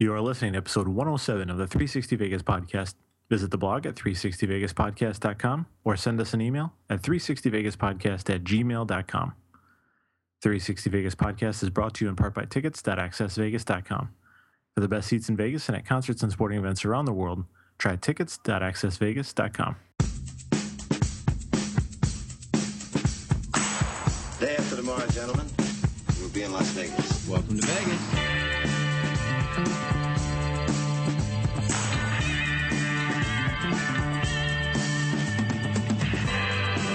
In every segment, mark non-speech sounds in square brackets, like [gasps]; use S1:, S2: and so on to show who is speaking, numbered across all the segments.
S1: You are listening to episode 107 of the 360 Vegas podcast. Visit the blog at 360vegaspodcast.com or send us an email at 360vegaspodcast at gmail.com. 360 Vegas podcast is brought to you in part by tickets.accessvegas.com. For the best seats in Vegas and at concerts and sporting events around the world, try tickets.accessvegas.com.
S2: Day after tomorrow, gentlemen, we'll be in Las Vegas.
S3: Welcome to Vegas.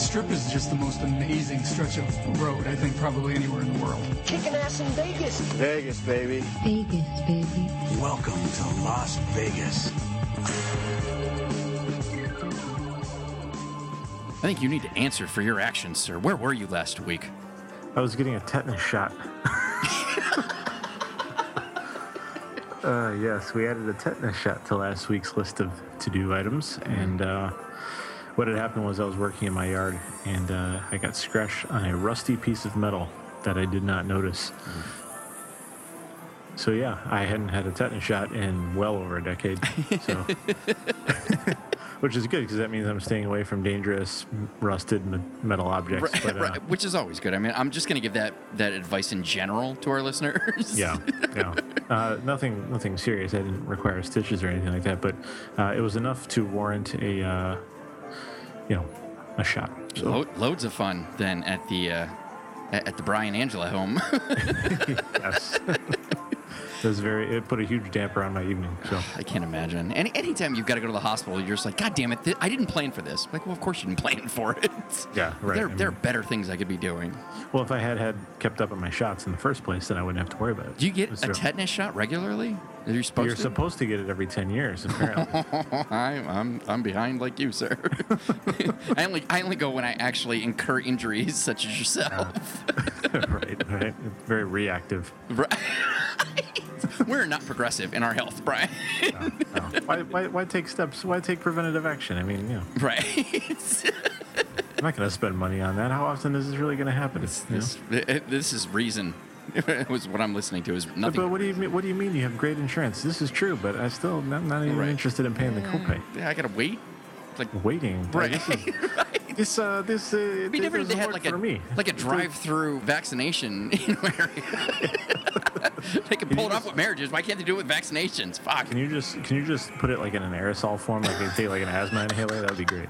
S4: The strip is just the most amazing stretch of road, I think, probably anywhere in the world.
S5: Kicking ass in Vegas.
S2: Vegas, baby.
S6: Vegas, baby.
S7: Welcome to Las Vegas.
S8: I think you need to answer for your actions, sir. Where were you last week?
S1: I was getting a tetanus shot. [laughs] uh, yes, we added a tetanus shot to last week's list of to do items. And uh, what had happened was I was working in my yard and uh, I got scratched on a rusty piece of metal that I did not notice. So, yeah, I hadn't had a tetanus shot in well over a decade. So. [laughs] Which is good because that means I'm staying away from dangerous, rusted me- metal objects.
S8: Right,
S1: but, uh,
S8: right, which is always good. I mean, I'm just going to give that that advice in general to our listeners.
S1: Yeah, yeah. [laughs] Uh, nothing, nothing serious. I didn't require stitches or anything like that, but uh, it was enough to warrant a, uh, you know, a shot. So
S8: Lo- loads of fun then at the uh, at at the Brian Angela home. [laughs]
S1: yes, [laughs] it was very. It put a huge damper on my evening. So [sighs]
S8: I can't imagine. Any anytime you've got to go to the hospital, you're just like, God damn it! Th- I didn't plan for this. Like, well, of course you didn't [laughs] plan for it.
S1: Yeah, right.
S8: There,
S1: I
S8: there are better things I could be doing.
S1: well, if I had had kept up on my shots in the first place, then I wouldn't have to worry about it.
S8: Do you get a tetanus shot regularly? Are you supposed
S1: You're
S8: to?
S1: supposed to get it every ten years, apparently. [laughs]
S8: I'm, I'm I'm behind like you, sir. [laughs] I only I only go when I actually incur injuries such as yourself.
S1: right, right. Very reactive.
S8: Right. We're not progressive in our health, Brian.
S1: No. [laughs] Why, why, why take steps? Why take preventative action? I mean, you know,
S8: right. [laughs]
S1: I'm not going to spend money on that. How often is this really going to happen?
S8: This, it- this is reason. [laughs] It was what I'm listening to is
S1: But,
S8: nothing.
S1: but what do you mean? What do you mean you have great insurance? This is true, but I still I'm not even
S8: Right.
S1: interested in paying the copay.
S8: Yeah, I gotta wait. Like
S1: Waiting,
S8: Right.
S1: This, is, [laughs] this, uh, this, uh,
S8: It'd be different if they had like a
S1: for me.
S8: like a drive-through vaccination [laughs] in area. [laughs] they can pull it off with marriages. Why can't they do it with vaccinations? Fuck.
S1: Can you just can you just put it like in an aerosol form, like they take like an asthma inhaler? That would be great.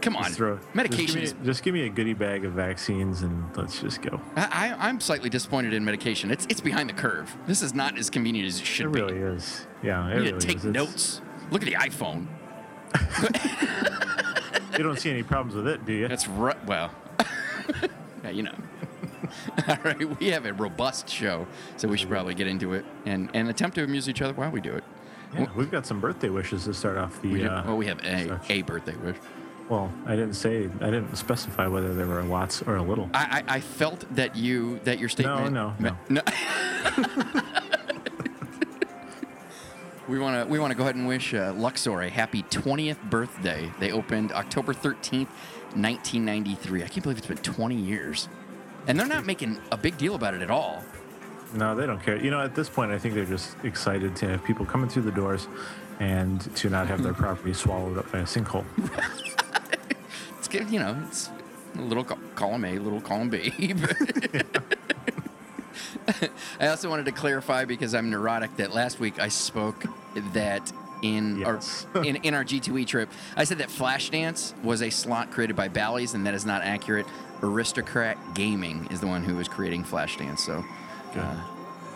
S8: Come on.
S1: Just throw
S8: medication
S1: Just give, me, just give me a goodie bag of vaccines and let's just go.
S8: I, I, I'm slightly disappointed in medication. It's it's behind the curve. This is not as convenient as it should
S1: It
S8: be.
S1: It really is. Yeah, it
S8: You
S1: really
S8: take
S1: is. It's-
S8: notes. Look at the iPhone.
S1: You don't see any problems with it, do you?
S8: That's right. Well, [laughs] yeah, you know. [laughs] All right, we have a robust show, so we should probably get into it and, and attempt to amuse each other while we do it.
S1: Yeah, we've got some birthday wishes to start off the.
S8: We do,
S1: uh,
S8: well, we have a,
S1: such.
S8: a birthday wish.
S1: Well, I didn't say I didn't specify whether there were lots or a little.
S8: I, I, I felt that you that your statement.
S1: No,
S8: no, no, no. [laughs] we want to we want to go ahead and wish uh, Luxor a happy 20th birthday. They opened October 13th, 1993. I can't believe it's been 20 years, and they're not making a big deal about it at all.
S1: No, they don't care. You know, at this point, I think they're just excited to have people coming through the doors and to not have their [laughs] property swallowed up by a sinkhole. [laughs]
S8: It's good, you know, it's a little co- column A, little column B. [laughs] [laughs] I also wanted to clarify because I'm neurotic that last week I spoke that in
S1: Yes.
S8: our [laughs] in, in our G2E trip, I said that Flashdance was a slot created by Bally's, and that is not accurate. Aristocrat Gaming is the one who was creating Flashdance. So uh,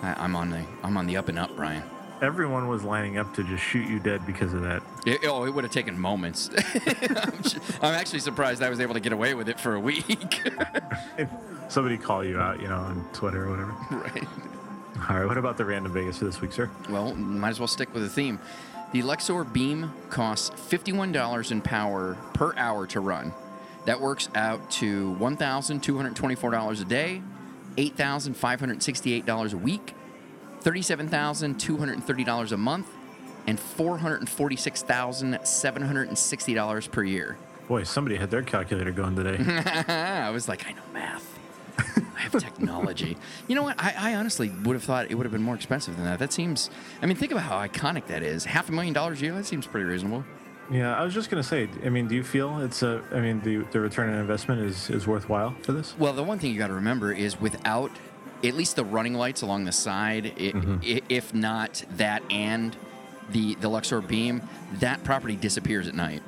S8: I, I'm on the I'm on the up and up, Brian.
S1: Everyone was lining up to just shoot you dead because of that.
S8: It, oh, it would have taken moments. [laughs] I'm, I'm actually surprised I was able to get away with it for a week. [laughs]
S1: Somebody call you out, you know, on Twitter or whatever.
S8: right.
S1: All right, what about the random Vegas for this week, sir?
S8: Well, might as well stick with the theme. The Luxor Beam costs $51 in power per hour to run. That works out to $1,224 a day, $8,568 a week, $37,230 a month, and $446,760 per year.
S1: Boy, somebody had their calculator going today. [laughs]
S8: I was like, I know math. I have technology. [laughs] You know what? I, I honestly would have thought it would have been more expensive than that. That seems. I mean, think about how iconic that is. Half a million dollars a year. That seems pretty reasonable.
S1: yeah, I was just gonna say. I mean, do you feel it's a? I mean, the the return on investment is is worthwhile for this?
S8: Well, the one thing you got to remember is without at least the running lights along the side, i mm-hmm. i if not that and the the Luxor beam, that property disappears at night.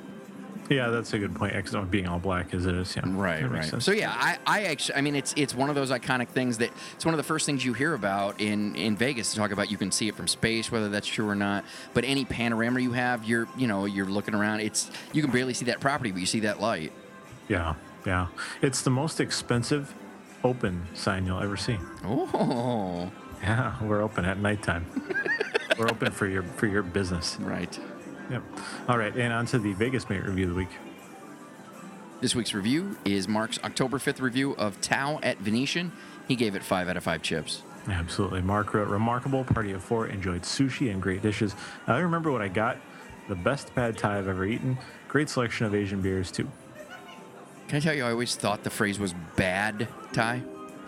S1: Yeah, that's a good point. X being all black as it is. Yeah,
S8: Right, right.
S1: sense.
S8: So yeah, I, I actually, I mean, it's it's one of those iconic things that it's one of the first things you hear about in in Vegas to talk about. You can see it from space, whether that's true or not. But any panorama you have, you're you know you're looking around. It's you can barely see that property, but you see that light.
S1: Yeah, yeah. It's the most expensive open sign you'll ever see.
S8: Oh,
S1: Yeah, we're open at nighttime. [laughs] we're open for your for your business.
S8: right.
S1: Yep. All right, and on to the Vegas mate review of the week.
S8: This week's review is Mark's October 5th review of Tao at Venetian. He gave it five out of five chips.
S1: Absolutely. Mark wrote, remarkable party of four, enjoyed sushi and great dishes. I remember what I got. The best pad thai I've ever eaten. Great selection of Asian beers, too.
S8: Can I tell you, I always thought the phrase was bad Thai.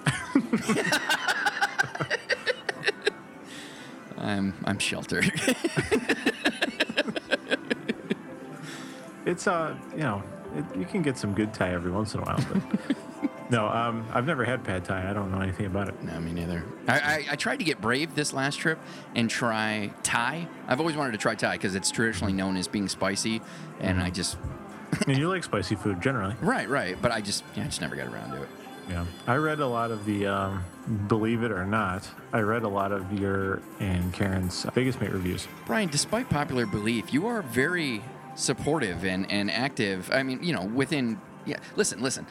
S8: [laughs] I'm I'm sheltered. [laughs]
S1: It's, uh, you know, it, you can get some good Thai every once in a while. But [laughs] no, um, I've never had pad Thai. I don't know anything about it.
S8: no, me neither. I, I, I tried to get brave this last trip and try Thai. I've always wanted to try Thai because it's traditionally known as being spicy, and I just
S1: and you like spicy food generally.
S8: right, right. But I just yeah, I just never got around to it.
S1: Yeah. I read a lot of the, um, believe it or not, I read a lot of your and Karen's Vegas mate reviews.
S8: Brian, despite popular belief, you are very supportive and, and active. I mean, you know, within. Yeah, listen, listen.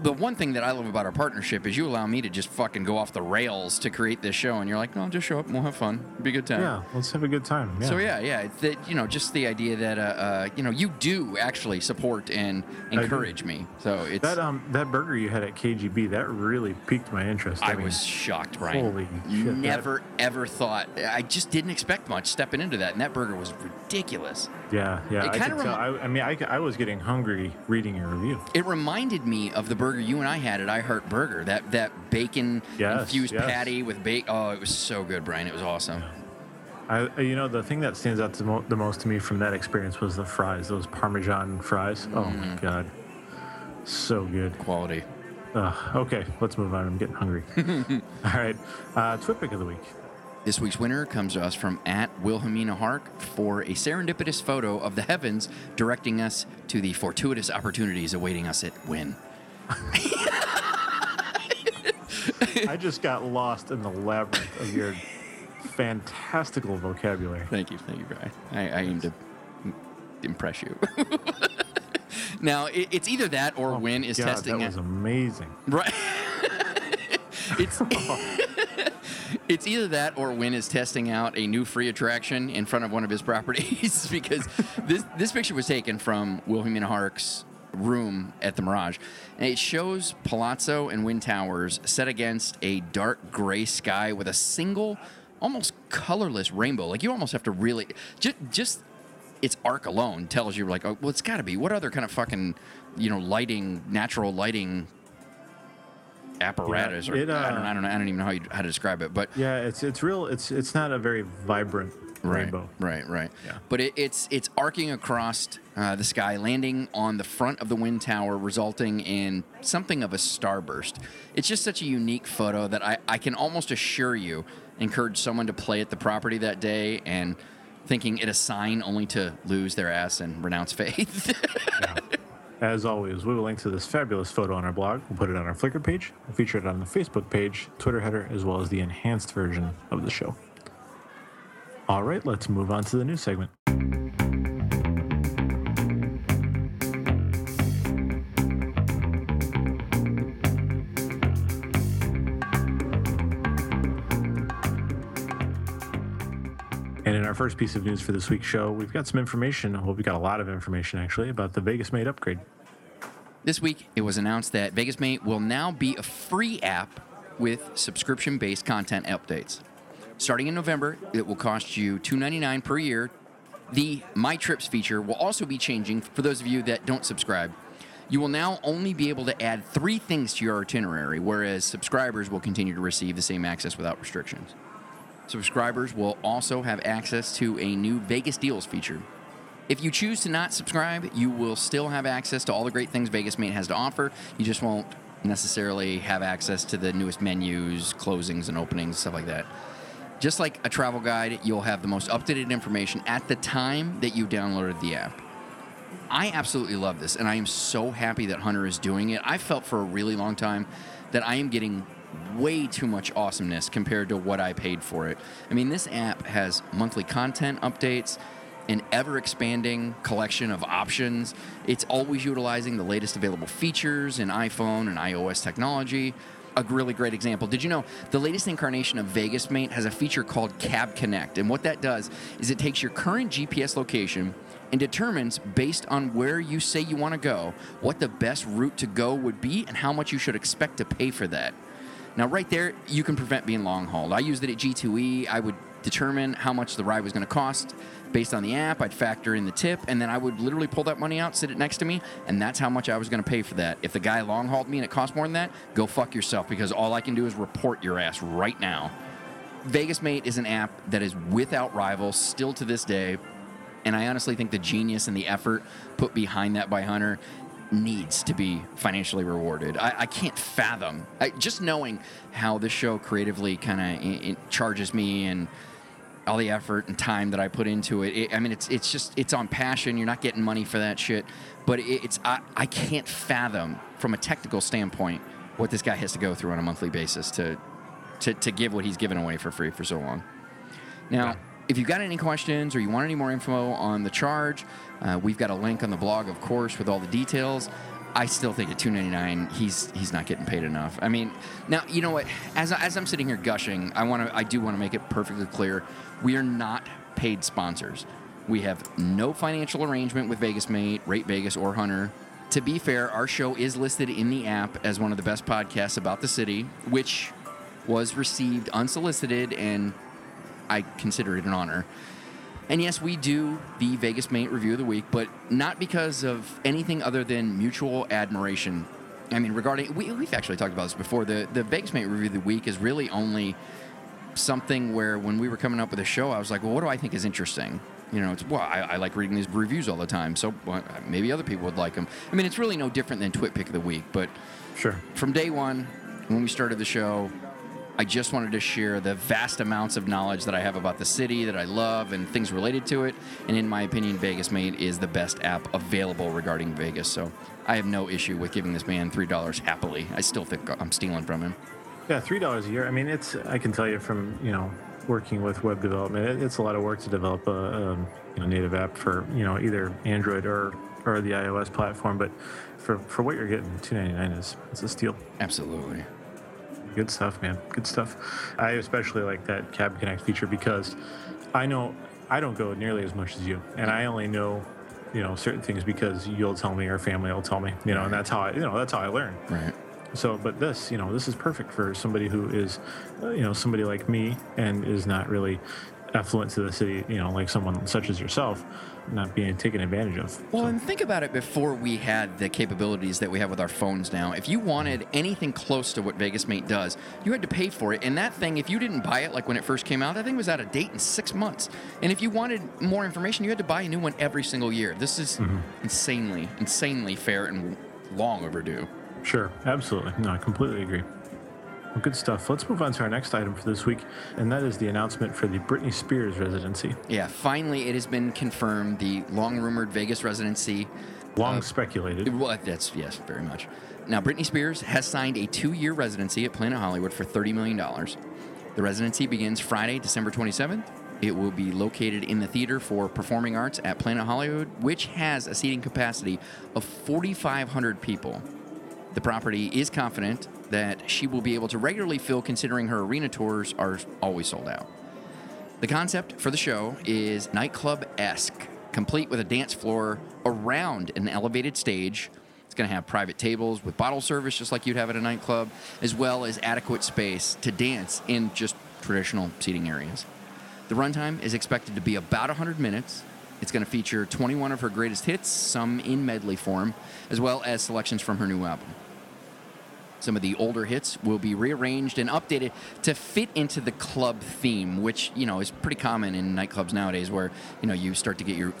S8: The one thing that I love about our partnership is you allow me to just fucking go off the rails to create this show, and you're like, no, just show up and we'll have fun. It'll be a good time.
S1: Yeah, let's have a good time. Yeah.
S8: So yeah, yeah, it's that you know, just the idea that uh, uh, you know, you do actually support and encourage me. So it's
S1: That um that burger you had at KGB that really piqued my interest.
S8: I
S1: mean,
S8: was shocked, Brian.
S1: holy shit, that-
S8: Never ever thought. I just didn't expect much stepping into that, and that burger was ridiculous.
S1: Yeah yeah.
S8: it
S1: I,
S8: kinda
S1: tell, I, I mean I, I was getting hungry reading your review.
S8: It reminded me of the burger you and I had at I Heart Burger. That that bacon
S1: Yes,
S8: infused
S1: yes.
S8: patty with bacon. Oh, it was so good, Brian. It was awesome.
S1: I you know the thing that stands out the, mo- the most to me from that experience was the fries, those Parmesan fries. Oh
S8: Mm.
S1: my god, so good.
S8: Quality.
S1: Ugh, okay, let's move on. I'm getting hungry. [laughs] All right, uh, Twit pick of the week.
S8: This week's winner comes to us from at Wilhelmina Hark for a serendipitous photo of the heavens directing us to the fortuitous opportunities awaiting us at Wynn. [laughs]
S1: I just got lost in the labyrinth of your fantastical vocabulary.
S8: Thank you, thank you, Brian. I, I aim to impress you. [laughs] now, it, it's either that or oh Wynn is
S1: God,
S8: testing
S1: that was amazing.
S8: Right. [laughs] it's it's either that or Wynn is testing out a new free attraction in front of one of his properties [laughs] because this this picture was taken from Wilhelmina Hark's room at the Mirage. And it shows Palazzo and Wynn Towers set against a dark gray sky with a single almost colorless rainbow. Like you almost have to really just just its arc alone tells you like, oh, well, it's got to be. What other kind of fucking, you know, lighting, natural lighting apparatus? or
S1: it,
S8: I, don't,
S1: uh,
S8: I don't know. I don't even know how, you, how to describe it. But
S1: Yeah, it's it's real. It's it's not a very vibrant rainbow.
S8: Right, right.
S1: Yeah.
S8: But it, it's it's arcing across uh, the sky, landing on the front of the Wynn tower, resulting in something of a starburst. It's just such a unique photo that I, I can almost assure you encourage someone to play at the property that day and thinking it a sign only to lose their ass and renounce faith. [laughs]
S1: As always, we will link to this fabulous photo on our blog. We'll put it on our Flickr page. We'll feature it on the Facebook page, Twitter header, as well as the enhanced version of the show. All right, let's move on to the news segment. Our first piece of news for this week's show, we've got some information. Well, we've got a lot of information actually about the Vegas Mate upgrade.
S8: This week, it was announced that Vegas Mate will now be a free app with subscription based content updates. Starting in November, it will cost you $2.99 per year. The My Trips feature will also be changing for those of you that don't subscribe. You will now only be able to add three things to your itinerary, whereas subscribers will continue to receive the same access without restrictions. Subscribers will also have access to a new Vegas Deals feature. If you choose to not subscribe, you will still have access to all the great things Vegas Mate has to offer. You just won't necessarily have access to the newest menus, closings, and openings, stuff like that. Just like a travel guide, you'll have the most up to date information at the time that you downloaded the app. I absolutely love this, and I am so happy that Hunter is doing it. I felt for a really long time that I am getting way too much awesomeness compared to what I paid for it. I mean, this app has monthly content updates, an ever expanding collection of options. It's always utilizing the latest available features in iPhone and iOS technology. A really great example. Did you know the latest incarnation of Vegas Mate has a feature called Cab Connect? And what that does is it takes your current GPS location and determines, based on where you say you want to go, what the best route to go would be and how much you should expect to pay for that. Now, right there, you can prevent being long hauled. I used it at G2E. I would determine how much the ride was going to cost based on the app. I'd factor in the tip, and then I would literally pull that money out, sit it next to me, and that's how much I was going to pay for that. If the guy long hauled me and it cost more than that, go fuck yourself because all I can do is report your ass right now. Vegas Mate is an app that is without rival still to this day. And I honestly think the genius and the effort put behind that by Hunter needs to be financially rewarded. I, I can't fathom I, just knowing how this show creatively kind of charges me and all the effort and time that I put into it. it. I mean, it's it's just it's on passion. You're not getting money for that shit, but it, it's I, I can't fathom from a technical standpoint what this guy has to go through on a monthly basis to to, to give what he's given away for free for so long. Now. Yeah if you've got any questions or you want any more info on the charge, uh, we've got a link on the blog, of course, with all the details. I still think at 2.99, he's he's not getting paid enough. I mean, now you know what? As, as I'm sitting here gushing, I want to I do want to make it perfectly clear: we are not paid sponsors. We have no financial arrangement with Vegas Mate, Rate Vegas, or Hunter. To be fair, our show is listed in the app as one of the best podcasts about the city, which was received unsolicited and I consider it an honor. And yes, we do the Vegas Mate Review of the Week, but not because of anything other than mutual admiration. I mean, regarding, we, have actually talked about this before. The, the Vegas Mate Review of the Week is really only something where when we were coming up with a show, I was like, well, what do I think is interesting? You know, it's well, I, I like reading these reviews all the time, so well, maybe other people would like them. I mean, it's really no different than Twit Pick of the Week, but
S1: sure.
S8: From day one, when we started the show, I just wanted to share the vast amounts of knowledge that I have about the city that I love and things related to it. And in my opinion, Vegas Mate is the best app available regarding Vegas. So I have no issue with giving this man three dollars happily. I still think I'm stealing from him.
S1: Yeah, three dollars a year. I mean, it's I can tell you from you know working with web development, it's a lot of work to develop a, a you know, native app for you know either Android or or the iOS platform. But for for what you're getting, two ninety nine is it's a steal.
S8: Absolutely.
S1: Good stuff, man. Good stuff. I especially like that Cab Connect feature because I know I don't go nearly as much as you, and I only know you know certain things because you'll tell me or family will tell me, you know, and that's how I you know that's how I learn.
S8: Right.
S1: So, but this, you know, this is perfect for somebody who is, uh, you know, somebody like me and is not really affluent to the city, you know, like someone such as yourself not being taken advantage of.
S8: Well, so. and think about it before we had the capabilities that we have with our phones now. If you wanted anything close to what Vegas Mate does, you had to pay for it. And that thing, if you didn't buy it like when it first came out, that thing was out of date in six months. And if you wanted more information, you had to buy a new one every single year. This is mm-hmm. insanely, insanely fair and long overdue.
S1: Sure, absolutely. No, I completely agree. Well, good stuff. Let's move on to our next item for this week, and that is the announcement for the Britney Spears residency.
S8: Yeah, finally, it has been confirmed. The long rumored Vegas residency.
S1: Long uh, speculated.
S8: Well, that's yes, very much. Now, Britney Spears has signed a two-year residency at Planet Hollywood for thirty million dollars. The residency begins Friday, December twenty seventh. It will be located in the Theater for Performing Arts at Planet Hollywood, which has a seating capacity of 4,500 people. The property is confident that she will be able to regularly fill considering her arena tours are always sold out. The concept for the show is nightclub esque, complete with a dance floor around an elevated stage. It's going to have private tables with bottle service, just like you'd have at a nightclub, as well as adequate space to dance in just traditional seating areas. The runtime is expected to be about 100 minutes. It's going to feature 21 of her greatest hits, some in medley form, as well as selections from her new album. Some of the older hits will be rearranged and updated to fit into the club theme, which you know is pretty common in nightclubs nowadays, where you know you start to get your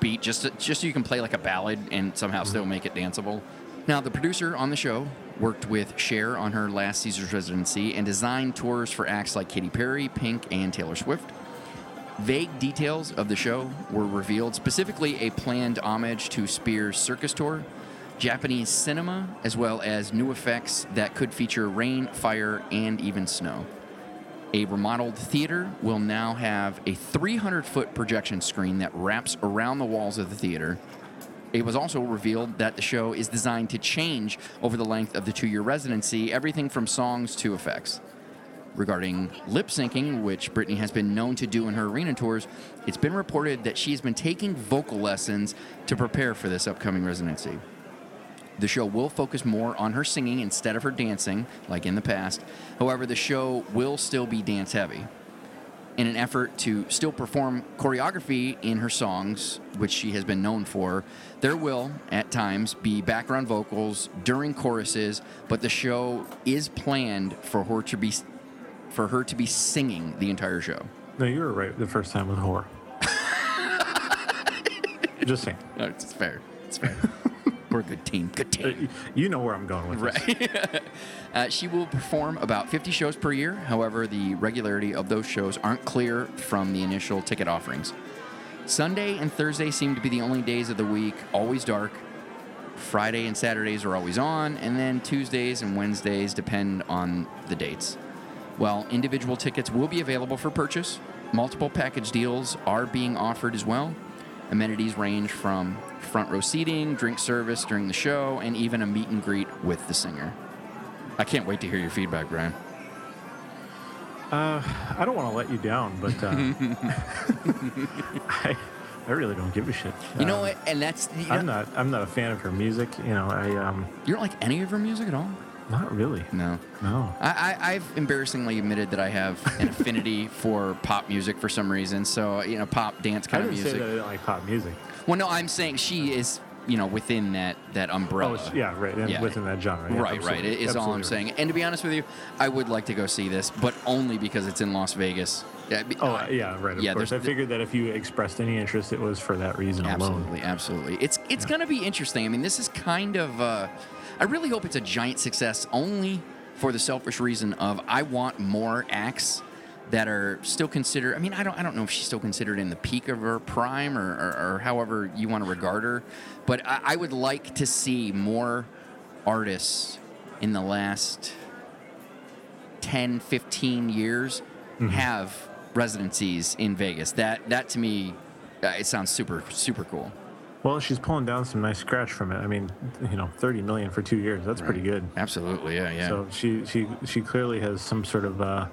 S8: beat just to, just so you can play like a ballad and somehow mm-hmm. still make it danceable. Now, the producer on the show worked with Cher on her last Caesars residency and designed tours for acts like Katy Perry, Pink, and Taylor Swift. Vague details of the show were revealed, specifically a planned homage to Spears' circus tour, Japanese cinema, as well as new effects that could feature rain, fire, and even snow. A remodeled theater will now have a 300 foot projection screen that wraps around the walls of the theater. It was also revealed that the show is designed to change over the length of the two year residency, everything from songs to effects. Regarding lip syncing, which Britney has been known to do in her arena tours, it's been reported that she's been taking vocal lessons to prepare for this upcoming residency. The show will focus more on her singing instead of her dancing, like in the past. However, the show will still be dance heavy. In an effort to still perform choreography in her songs, which she has been known for, there will, at times, be background vocals during choruses, but the show is planned for her to be for her to be singing the entire show.
S1: No, you were right the first time with whore. [laughs] Just saying.
S8: No, it's fair. It's fair. [laughs] We're a good team. Good
S1: Uh,
S8: team.
S1: You know where I'm going with this.
S8: Right. [laughs] uh, she will perform about 50 shows per year. However, the regularity of those shows aren't clear from the initial ticket offerings. Sunday and Thursday seem to be the only days of the week always dark. Friday and Saturdays are always on, and then Tuesdays and Wednesdays depend on the dates. While individual tickets will be available for purchase, multiple package deals are being offered as well. Amenities range from front row seating, drink service during the show, and even a meet and greet with the singer. I can't wait to hear your feedback, Brian.
S1: Uh, I don't want to let you down, but uh, [laughs] I, I really don't give a shit.
S8: You know
S1: Uh,
S8: what? And that's you, know,
S1: I'm not. I'm not a fan of her music. You know, I um,
S8: you don't like any of her music at all?
S1: not really.
S8: No.
S1: No.
S8: I, I, I've embarrassingly admitted that I have an affinity for pop music for some reason. So, you know, pop dance kind of
S1: didn't
S8: music.
S1: say that I didn't like pop music.
S8: Well, no, I'm saying she is, you know, within that that umbrella.
S1: Oh, yeah, right. And
S8: Yeah.
S1: within that genre. yeah,
S8: right, right.
S1: absolutely,
S8: Is all I'm
S1: absolutely
S8: saying. And to be honest with you, I would like to go see this, but only because it's in Las Vegas. Yeah, be-
S1: Oh, uh, yeah, right. Of
S8: Yeah,
S1: course. I figured that if you expressed any interest, it was for that reason alone.
S8: Absolutely, absolutely. It's it's going to be interesting. I mean, this is kind of. Uh, I really hope it's a giant success, only for the selfish reason of I want more acts that are still considered. I mean, I don't I don't know if she's still considered in the peak of her prime or, or, or however you want to regard her, but I, I would like to see more artists in the last 10, 15 years have residencies in Vegas. That that to me, uh, it sounds super super cool.
S1: Well, she's pulling down some nice scratch from it. I mean, you know, 30 million for two years. That's pretty good.
S8: Absolutely, yeah, yeah.
S1: So she she she clearly has some sort of uh,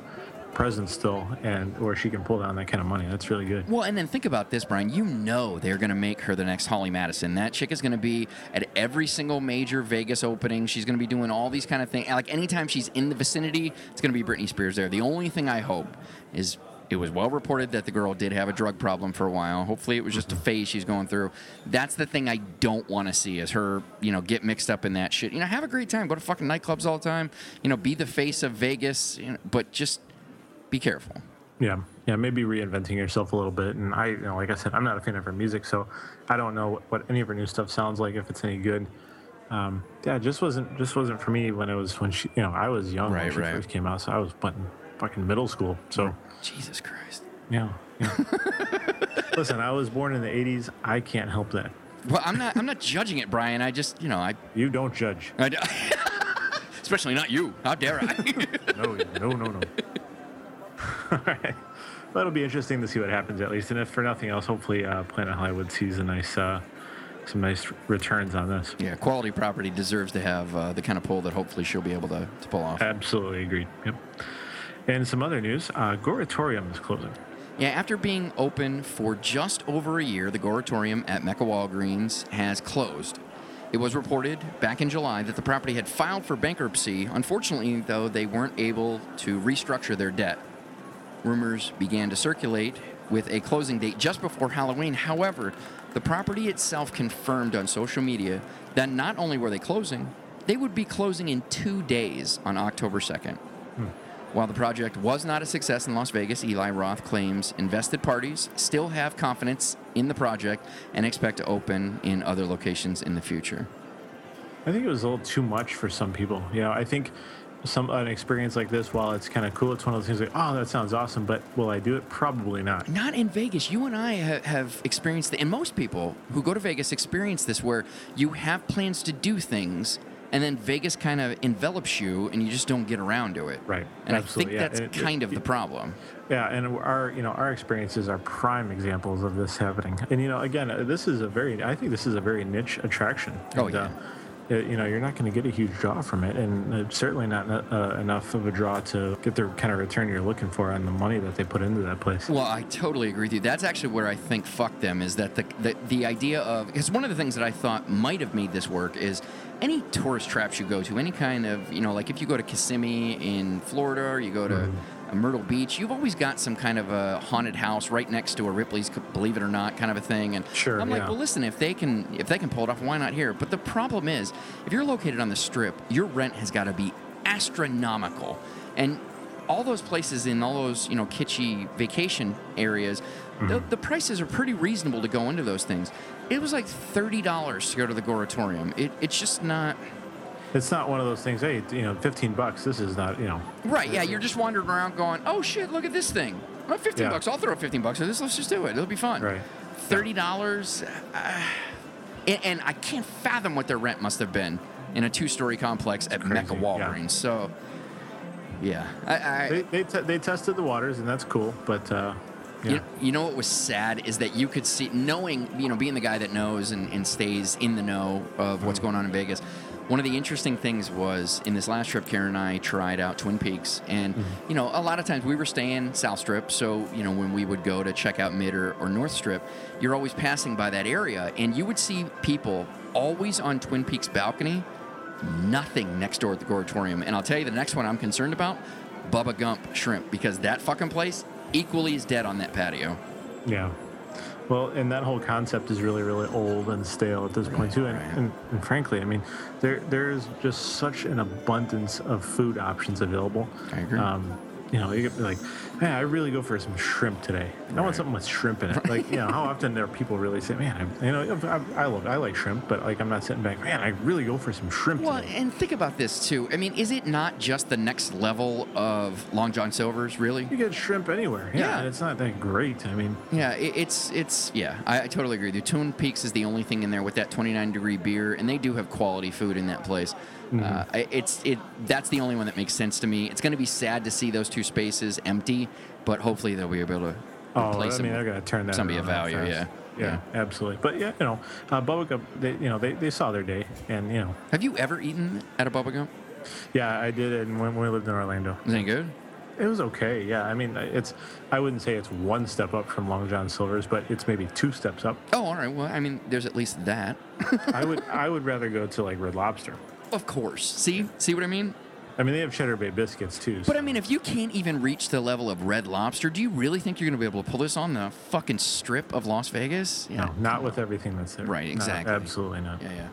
S1: presence still, and where she can pull down that kind of money. That's really good.
S8: well, and then think about this, Brian. You know they're going to make her the next Holly Madison. That chick is going to be at every single major Vegas opening. She's going to be doing all these kind of things. Like anytime she's in the vicinity, it's going to be Britney Spears there. The only thing I hope is it was well reported that the girl did have a drug problem for a while. Hopefully, it was just a mm-hmm. phase she's going through. That's the thing I don't want to see is her, you know, get mixed up in that shit. You know, have a great time, go to fucking nightclubs all the time. You know, be the face of Vegas. You know, but just be careful.
S1: Yeah, yeah, maybe reinventing yourself a little bit. And I, you know, like I said, I'm not a fan of her music, so I don't know what, what any of her new stuff sounds like if it's any good. Um, yeah, just wasn't just wasn't for me when it was when she, you know, I was young
S8: Right,
S1: when she
S8: right.
S1: first came out, so I was in fucking middle school. So
S8: Jesus Christ.
S1: yeah, yeah. [laughs] Listen, I was born in the '80s. I can't help that.
S8: Well, I'm not. I'm not judging it, Brian. I just, you know, I.
S1: You don't judge.
S8: I d- [laughs] especially not you. How dare I? [laughs]
S1: No, no, no, no. [laughs] All right. Well, it'll be interesting to see what happens at least, and if for nothing else, hopefully uh, Planet Hollywood sees a nice, uh, some nice returns on this.
S8: yeah, quality property deserves to have uh, the kind of pull that hopefully she'll be able to, to pull off.
S1: Absolutely agreed. Yep. And some other news: uh, Goretorium is closing.
S8: Yeah, after being open for just over a year, the Goretorium at Mecca Walgreens has closed. It was reported back in July that the property had filed for bankruptcy. Unfortunately, though, they weren't able to restructure their debt. Rumors began to circulate with a closing date just before Halloween. However, the property itself confirmed on social media that not only were they closing, they would be closing in two days on October 2nd. Hmm. While the project was not a success in Las Vegas, Eli Roth claims invested parties still have confidence in the project and expect to open in other locations in the future.
S1: I think it was a little too much for some people. You know, I think some an experience like this, while it's kind of cool, it's one of those things like, oh, that sounds awesome, but will I do it? Probably not.
S8: Not in Vegas. You and I ha- have experienced it, and most people who go to Vegas experience this where you have plans to do things. And then Vegas kind of envelops you, and you just don't get around to it.
S1: Right.
S8: And
S1: Absolutely,
S8: I
S1: yeah.
S8: think that's
S1: it-
S8: kind
S1: it-
S8: of the problem.
S1: Yeah, and our you know our experiences are prime examples of this happening. And you know, again, this is a very I think this is a very niche attraction.
S8: Oh, yeah.
S1: uh, uh, you know, you're not going to get a huge draw from it, and uh, certainly not uh, enough of a draw to get the kind of return you're looking for on the money that they put into that place.
S8: Well, I totally agree with you. That's actually where I think fuck them is that the the, the idea of because one of the things that I thought might have made this work is any tourist traps you go to, any kind of you know like if you go to Kissimmee in Florida or you go to
S1: Mm-hmm.
S8: Myrtle Beach, you've always got some kind of a haunted house right next to a Ripley's, Believe It or Not, kind of a thing. And
S1: Sure,
S8: I'm like,
S1: yeah.
S8: well, listen, if they can if they can pull it off, why not here? But the problem is, if you're located on the Strip, your rent has got to be astronomical, and all those places in all those you know kitschy vacation areas, the, mm-hmm. the prices are pretty reasonable to go into those things. It was like thirty dollars to go to the Goretorium. It, it's just not
S1: It's not one of those things. Hey, you know, 15 bucks. This is not you know.
S8: right. Yeah, you're just wandering around going, "Oh shit, look at this thing! Well, fifteen
S1: Yeah.
S8: bucks. I'll throw fifteen bucks at this. Let's just do it. It'll be fun."
S1: Right.
S8: Thirty dollars, uh, and, and I can't fathom what their rent must have been in a two-story complex at Mecca
S1: yeah.
S8: Walgreens. So, yeah, I, I,
S1: They they, te- they tested the waters, and that's cool. But uh, yeah.
S8: You, you know what was sad is that you could see, knowing, you know, being the guy that knows and, and stays in the know of what's going on in Vegas. One of the interesting things was in this last trip, Karen and I tried out Twin Peaks, and mm-hmm. you know, a lot of times we were staying South Strip, so you know, when we would go to check out Mid or, or North Strip, you're always passing by that area, and you would see people always on Twin Peaks balcony, nothing next door at the Goretorium. And I'll tell you, the next one I'm concerned about, Bubba Gump Shrimp, because that fucking place equally is dead on that patio.
S1: Yeah. Well, and that whole concept is really, really old and stale at this point too. And, and, and frankly, I mean, there there's just such an abundance of food options available.
S8: I agree.
S1: Um, you know, you like, man, I really go for some shrimp today. I want something with shrimp in it. [laughs] Like, you know, how often there are people really say, man, I, you know, I, I love, I like shrimp, but like, I'm not sitting back, man, I really go for some shrimp
S8: Well,
S1: today.
S8: and think about this too. I mean, is it not just the next level of Long John Silver's, really?
S1: You get shrimp anywhere. Yeah,
S8: Yeah.
S1: and it's not that great. I mean,
S8: Yeah, it, it's it's yeah. I, I totally agree The. Twin Peaks is the only thing in there with that 29 degree beer, and they do have quality food in that place.
S1: Mm-hmm.
S8: Uh, it's it that's the only one that makes sense to me. It's going to be sad to see those two spaces empty, but hopefully they'll be able to
S1: Oh,
S8: replace
S1: I mean,
S8: them.
S1: they're going to turn that
S8: somebody of value,
S1: fast.
S8: yeah.
S1: yeah, absolutely. But yeah, you know, uh, Bubba Gump, they, you know, they, they saw their day, and you know,
S8: Have you ever eaten at a Bubba Gump?
S1: yeah, I did it when, when we lived in Orlando.
S8: Is it good?
S1: It was okay. Yeah, I mean, it's I wouldn't say it's one step up from Long John Silver's, but it's maybe two steps up.
S8: Oh, all right. Well, I mean, there's at least that. [laughs]
S1: I would I would rather go to like Red Lobster.
S8: Of course. See, see what I mean?
S1: I mean, they have Cheddar Bay biscuits too.
S8: But I mean, if you can't even reach the level of Red Lobster, do you really think you're going to be able to pull this on the fucking strip of Las Vegas?
S1: no, not with everything that's there.
S8: Right,
S1: No,
S8: exactly.
S1: absolutely not.
S8: Yeah, yeah.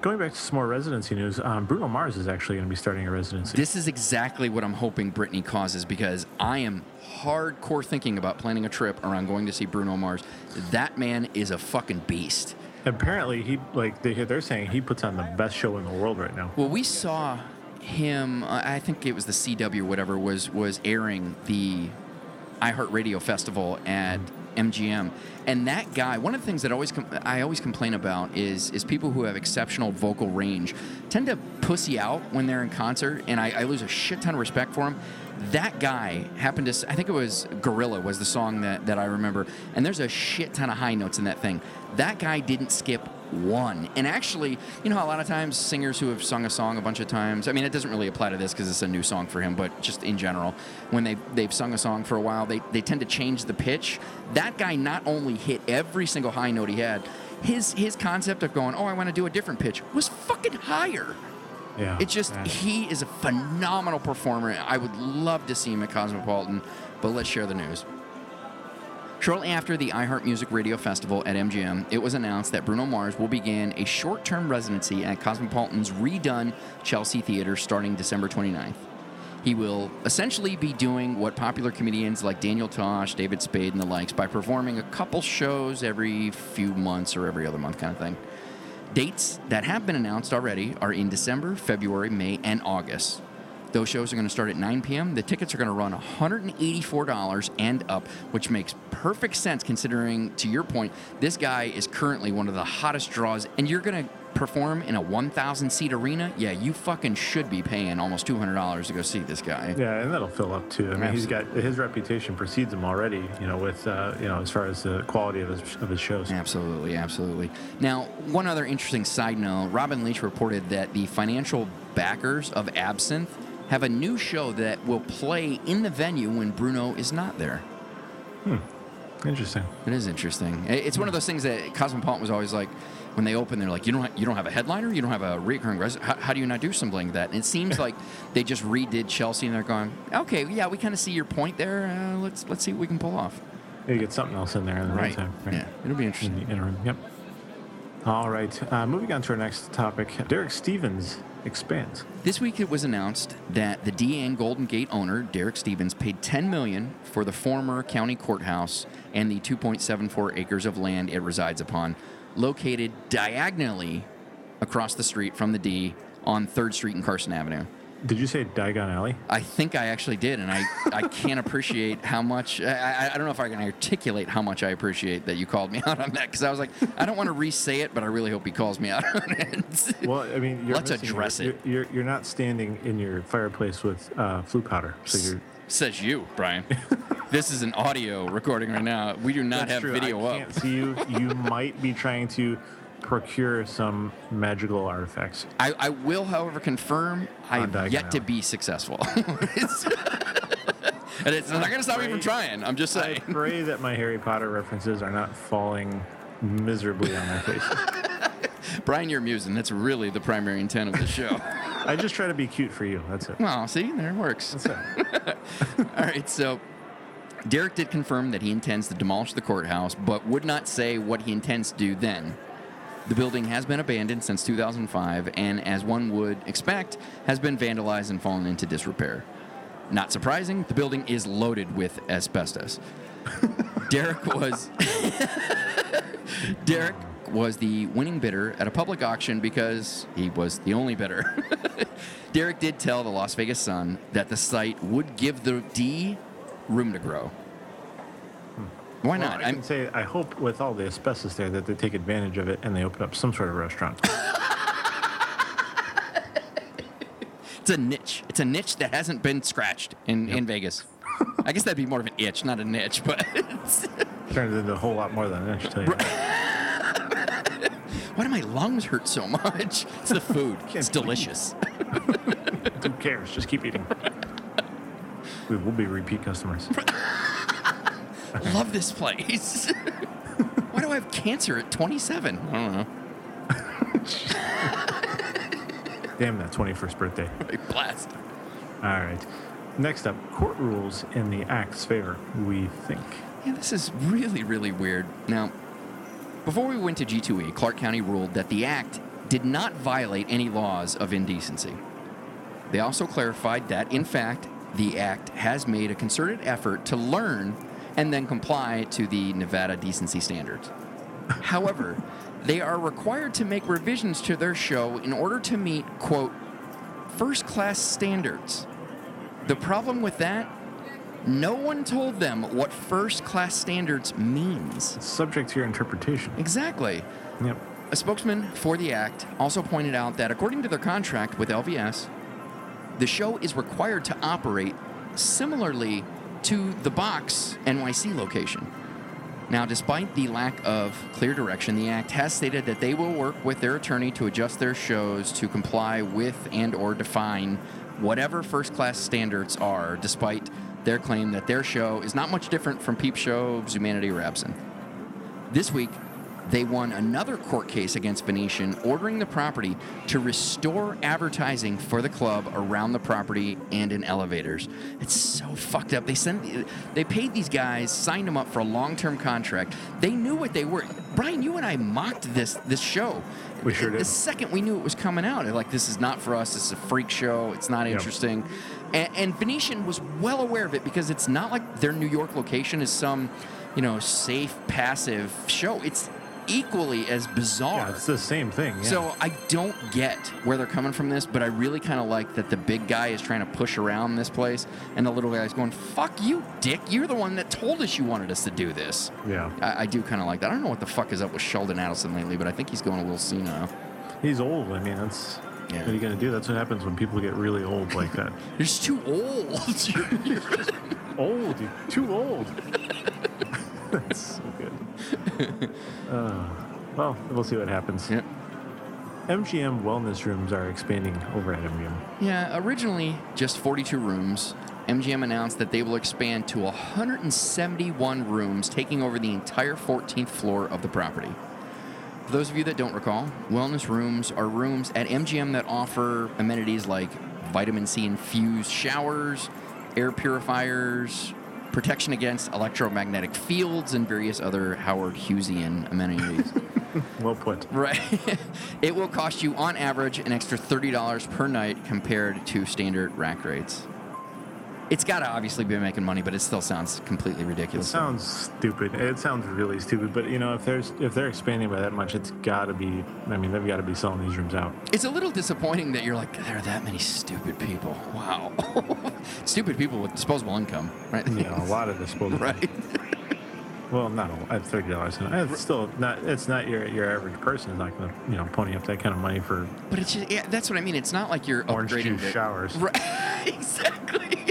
S1: Going back to some more residency news, um, Bruno Mars is actually going to be starting a residency.
S8: This is exactly what I'm hoping Britney causes because I am hardcore thinking about planning a trip around going to see Bruno Mars. That man is a fucking beast.
S1: Apparently, he like they, they're saying he puts on the best show in the world right now.
S8: Well, we saw him. uh, I think it was the CW, whatever was was airing the iHeartRadio festival at MGM, and that guy. One of the things that always com- I always complain about is is people who have exceptional vocal range tend to pussy out when they're in concert, and I, I lose a shit ton of respect for him. That guy happened to i think it was Gorilla was the song that, that I remember, and there's a shit ton of high notes in that thing. That guy didn't skip one. And actually, you know, a lot of times singers who have sung a song a bunch of times. I mean, it doesn't really apply to this because it's a new song for him, but just in general, when they they've sung a song for a while, they they tend to change the pitch. That guy not only hit every single high note he had, his his concept of going, oh, I want to do a different pitch was fucking higher.
S1: Yeah.
S8: It's just
S1: yeah.
S8: he is a phenomenal performer. I would love to see him at Cosmopolitan, but let's share the news. Shortly after the iHeart Music Radio Festival at MGM, it was announced that Bruno Mars will begin a short term residency at Cosmopolitan's redone Chelsea Theater starting December 29th. He will essentially be doing what popular comedians like Daniel Tosh, David Spade, and the likes by performing a couple shows every few months or every other month kind of thing. Dates that have been announced already are in December, February, May, and August. Those shows are going to start at 9 p.m. The tickets are going to run $184 and up, which makes perfect sense considering, to your point, this guy is currently one of the hottest draws, and you're going to perform in a 1,000 seat arena. Yeah, you fucking should be paying almost $200 to go see this guy.
S1: Yeah, and that'll fill up too. I mean, he's got his reputation precedes him already. You know, with uh, you know as far as the quality of his of his shows.
S8: Absolutely, absolutely. Now, one other interesting side note Robin Leach reported that the financial backers of Absinthe have a new show that will play in the venue when Bruno is not there. Hmm.
S1: Interesting.
S8: It is interesting. It's one of those things that Cosmopolitan was always like, when they open, they're like, you don't, ha- you don't have a headliner, you don't have a recurring resident. How, how do you not do something like that? And it seems [laughs] like they just redid Chelsea, and they're going, okay, yeah, we kind of see your point there. Uh, let's let's see what we can pull off.
S1: Maybe get something else in there in the right time.
S8: Yeah, it'll be interesting.
S1: In the interim. Yep. All right. Uh, moving on to our next topic. Derek Stevens expands.
S8: This week it was announced that the DN Golden Gate owner, Derek Stevens, paid 10 million for the former county courthouse and the 2.74 acres of land it resides upon, located diagonally across the street from the D on 3rd Street and Carson Avenue.
S1: Did you say Diagon Alley?
S8: I think I actually did, and I, I can't appreciate how much. I, I, I don't know if I can articulate how much I appreciate that you called me [laughs] out on that because I was like, I don't want to re say it, but I really hope he calls me out [laughs] on it.
S1: Well, I mean, you're
S8: Let's address
S1: you're,
S8: it.
S1: You're, you're not standing in your fireplace with uh, Floo powder, so you're.
S8: Says you, Brian. [laughs] this is an audio recording right now. We do not
S1: That's
S8: have
S1: true.
S8: video
S1: I
S8: up.
S1: can't see you. You [laughs] might be trying to procure some magical artifacts.
S8: I, I will, however, confirm I've
S1: Diagon
S8: yet to
S1: Alley.
S8: be successful. [laughs] It's- and it's not going to stop me from trying. I'm just
S1: I
S8: saying.
S1: pray that my Harry Potter references are not falling miserably on my face.
S8: Brian, you're amusing. That's really the primary intent of the show. [laughs]
S1: I just try to be cute for you. That's it.
S8: well, see, there it works.
S1: That's it. [laughs]
S8: All right, so Derek did confirm that he intends to demolish the courthouse, but would not say what he intends to do then. The building has been abandoned since 2005, and as one would expect, has been vandalized and fallen into disrepair. Not surprising, the building is loaded with asbestos. [laughs] Derek was Derek was the winning bidder at a public auction because he was the only bidder. [laughs] Derek did tell the Las Vegas Sun that the site would give the D room to grow. Hmm. Why
S1: Well,
S8: not?
S1: I can say I hope with all the asbestos there that they take advantage of it and they open up some sort of restaurant. [laughs]
S8: it's a niche. It's a niche that hasn't been scratched in, in Vegas. I guess that'd be more of an itch, not a niche, but it's, [laughs]
S1: Turns into a whole lot more than an inch. Tell you. That. [laughs]
S8: why do my lungs hurt so much? It's the food. [laughs] It's delicious. [laughs]
S1: Who cares? Just keep eating. We will be repeat customers.
S8: Love this place. Why do I have cancer at 27? I don't know.
S1: Damn that 21st birthday.
S8: Blast.
S1: All right. Next up, court rules in the Act's favor, we think.
S8: Yeah, this is really, really weird. Now, before we went to G2E, Clark County ruled that the act did not violate any laws of indecency. They also clarified that, in fact, the act has made a concerted effort to learn and then comply to the Nevada decency standards. However, they are required to make revisions to their show in order to meet, quote, first class standards. The problem with that no one told them what first class standards means.
S1: It's subject to your interpretation.
S8: Exactly.
S1: Yep.
S8: A spokesman for the act also pointed out that according to their contract with LVS, the show is required to operate similarly to the Box NYC location. Now, despite the lack of clear direction, the act has stated that they will work with their attorney to adjust their shows to comply with and or define whatever first-class standards are, despite their claim that their show is not much different from Peep Show, Zumanity, or Absinthe. This week, they won another court case against Venetian, ordering the property to restore advertising for the club around the property and in elevators. It's so fucked up. They sent, they paid these guys, signed them up for a long-term contract. They knew what they were. Brian, you and I mocked this this show.
S1: We sure
S8: The second we knew it was coming out, like this is not for us. This is a freak show. It's not interesting. And, and Venetian was well aware of it because it's not like their New York location is some, you know, safe, passive show. It's equally as bizarre.
S1: Yeah, it's the same thing. Yeah.
S8: So I don't get where they're coming from this, but I really kind of like that the big guy is trying to push around this place, and the little guy is going, "Fuck you, dick! You're the one that told us you wanted us to do this."
S1: yeah,
S8: I, I do kind of like that. I don't know what the fuck is up with Sheldon Adelson lately, but I think he's going a little senile.
S1: he's old. I mean, that's
S8: Yeah.
S1: what are you gonna do? That's what happens when people get really old like that. [laughs]
S8: You're just too old. You're- [laughs] you're-
S1: old, you're too old. [laughs] that's so good. Uh, well, we'll see what happens.
S8: Yep.
S1: MGM wellness rooms are expanding over at MGM.
S8: Yeah, originally just 42 rooms. MGM announced that they will expand to 171 rooms, taking over the entire 14th floor of the property. For those of you that don't recall, wellness rooms are rooms at MGM that offer amenities like vitamin C infused showers, air purifiers, protection against electromagnetic fields, and various other Howard Hughesian amenities. [laughs]
S1: Well put.
S8: Right. [laughs] it will cost you, on average, an extra $30 per night compared to standard rack rates. It's got to obviously be making money, but it still sounds completely ridiculous.
S1: It sounds stupid. It sounds really stupid. But you know, if there's if they're expanding by that much, it's got to be. I mean, they've got to be selling these rooms out.
S8: It's a little disappointing that you're like, there are that many stupid people. Wow. [laughs] stupid people with disposable income, right?
S1: You know, a lot of disposable. [laughs]
S8: right.
S1: Well, not a, at thirty dollars. It's still not. It's not your your average person is not going to you know pony up that kind of money for
S8: But it's just, yeah, that's what I mean. It's not like you're
S1: orange
S8: upgrading
S1: juice
S8: to-
S1: showers. [laughs]
S8: Right. exactly.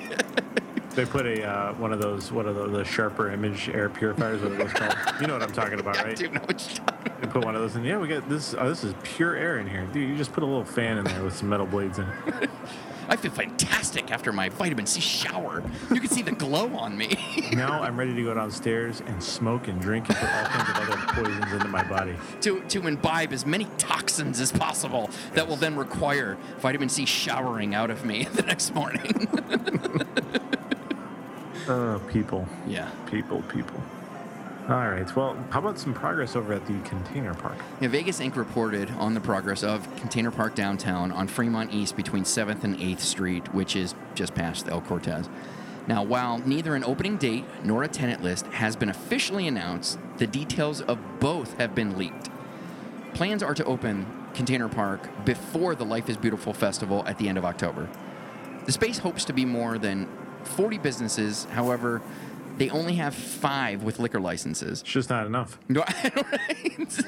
S1: They put a uh, one of those one of the, the sharper image air purifiers. What are those called? You know what I'm talking about, [laughs] right?
S8: I do know what you're talking
S1: They put one of those in. Yeah, we got this. Oh, this is pure air in here, dude. You just put a little fan in there with some metal blades in it. [laughs]
S8: I feel fantastic after my vitamin C shower. You can see the glow on me. [laughs]
S1: Now I'm ready to go downstairs and smoke and drink and put all kinds of other poisons into my body.
S8: to, to imbibe as many toxins as possible that will then require vitamin C showering out of me the next morning.
S1: Oh, people,
S8: yeah.
S1: people, people. All right. Well, how about some progress over at the container park?
S8: Yeah, Vegas Inc. reported on the progress of Container Park downtown on Fremont East between 7th and 8th Street, which is just past El Cortez. Now, while neither an opening date nor a tenant list has been officially announced, the details of both have been leaked. Plans are to open Container Park before the Life is Beautiful festival at the end of October. The space hopes to be more than 40 businesses, however, they only have five with liquor licenses.
S1: It's just not enough. [laughs]
S8: Right?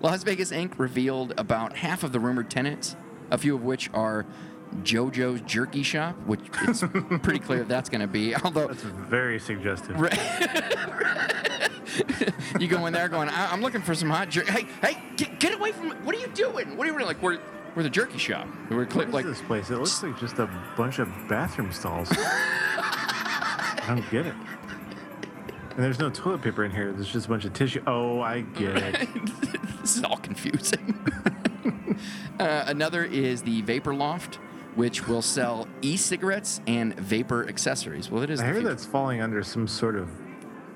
S8: Las Vegas Inc. revealed about half of the rumored tenants, a few of which are JoJo's Jerky Shop, which it's [laughs] pretty clear that's going to be. Although
S1: That's very suggestive. [laughs]
S8: you go in there going, I- I'm looking for some hot jerky. Hey, hey, get, get away from! What are you doing? What are you doing? Like we're we're the jerky shop. We're like
S1: this place? It looks like just a bunch of bathroom stalls. I don't get it. And there's no toilet paper in here. There's just a bunch of tissue. Oh, I get it. [laughs]
S8: this is all confusing. [laughs] uh, another is the Vapor Loft, which will sell e-cigarettes and vapor accessories. Well, it is.
S1: I hear
S8: future.
S1: that's falling under some sort of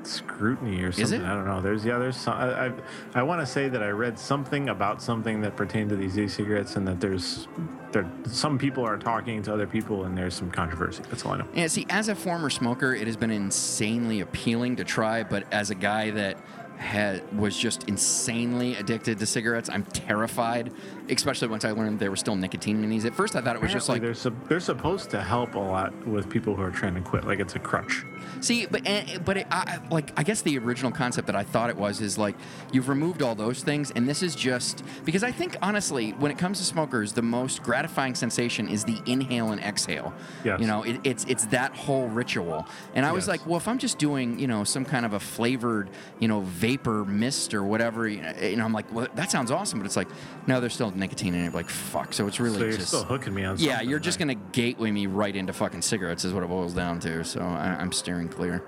S1: scrutiny or something. I don't know. There's yeah. There's some. I I, I want to say that I read something about something that pertained to these e-cigarettes, and that there's there some people are talking to other people, and there's some controversy. That's all I know.
S8: Yeah, see, as a former smoker, it has been insanely appealing to try, but as a guy that had was just insanely addicted to cigarettes, I'm terrified, especially once I learned there was still nicotine in these. At first, I thought it was just like,
S1: they're sup- they're supposed to help a lot with people who are trying to quit. Like it's a crutch.
S8: See, but and, but it, I, like I guess the original concept that I thought it was is like you've removed all those things, and this is just because I think honestly, when it comes to smokers, the most gratifying sensation is the inhale and exhale.
S1: Yes.
S8: You know, it, it's it's that whole ritual, and I was
S1: Yes.
S8: like, well, if I'm just doing you know some kind of a flavored you know vapor mist or whatever, you know, eh, you know, I'm like, well, that sounds awesome, but it's like no, there's still nicotine in it. Like fuck, so it's really
S1: So you're
S8: just
S1: still hooking me on
S8: yeah, you're just gonna gateway me right into fucking cigarettes, is what it boils down to. So I, I'm steering clear.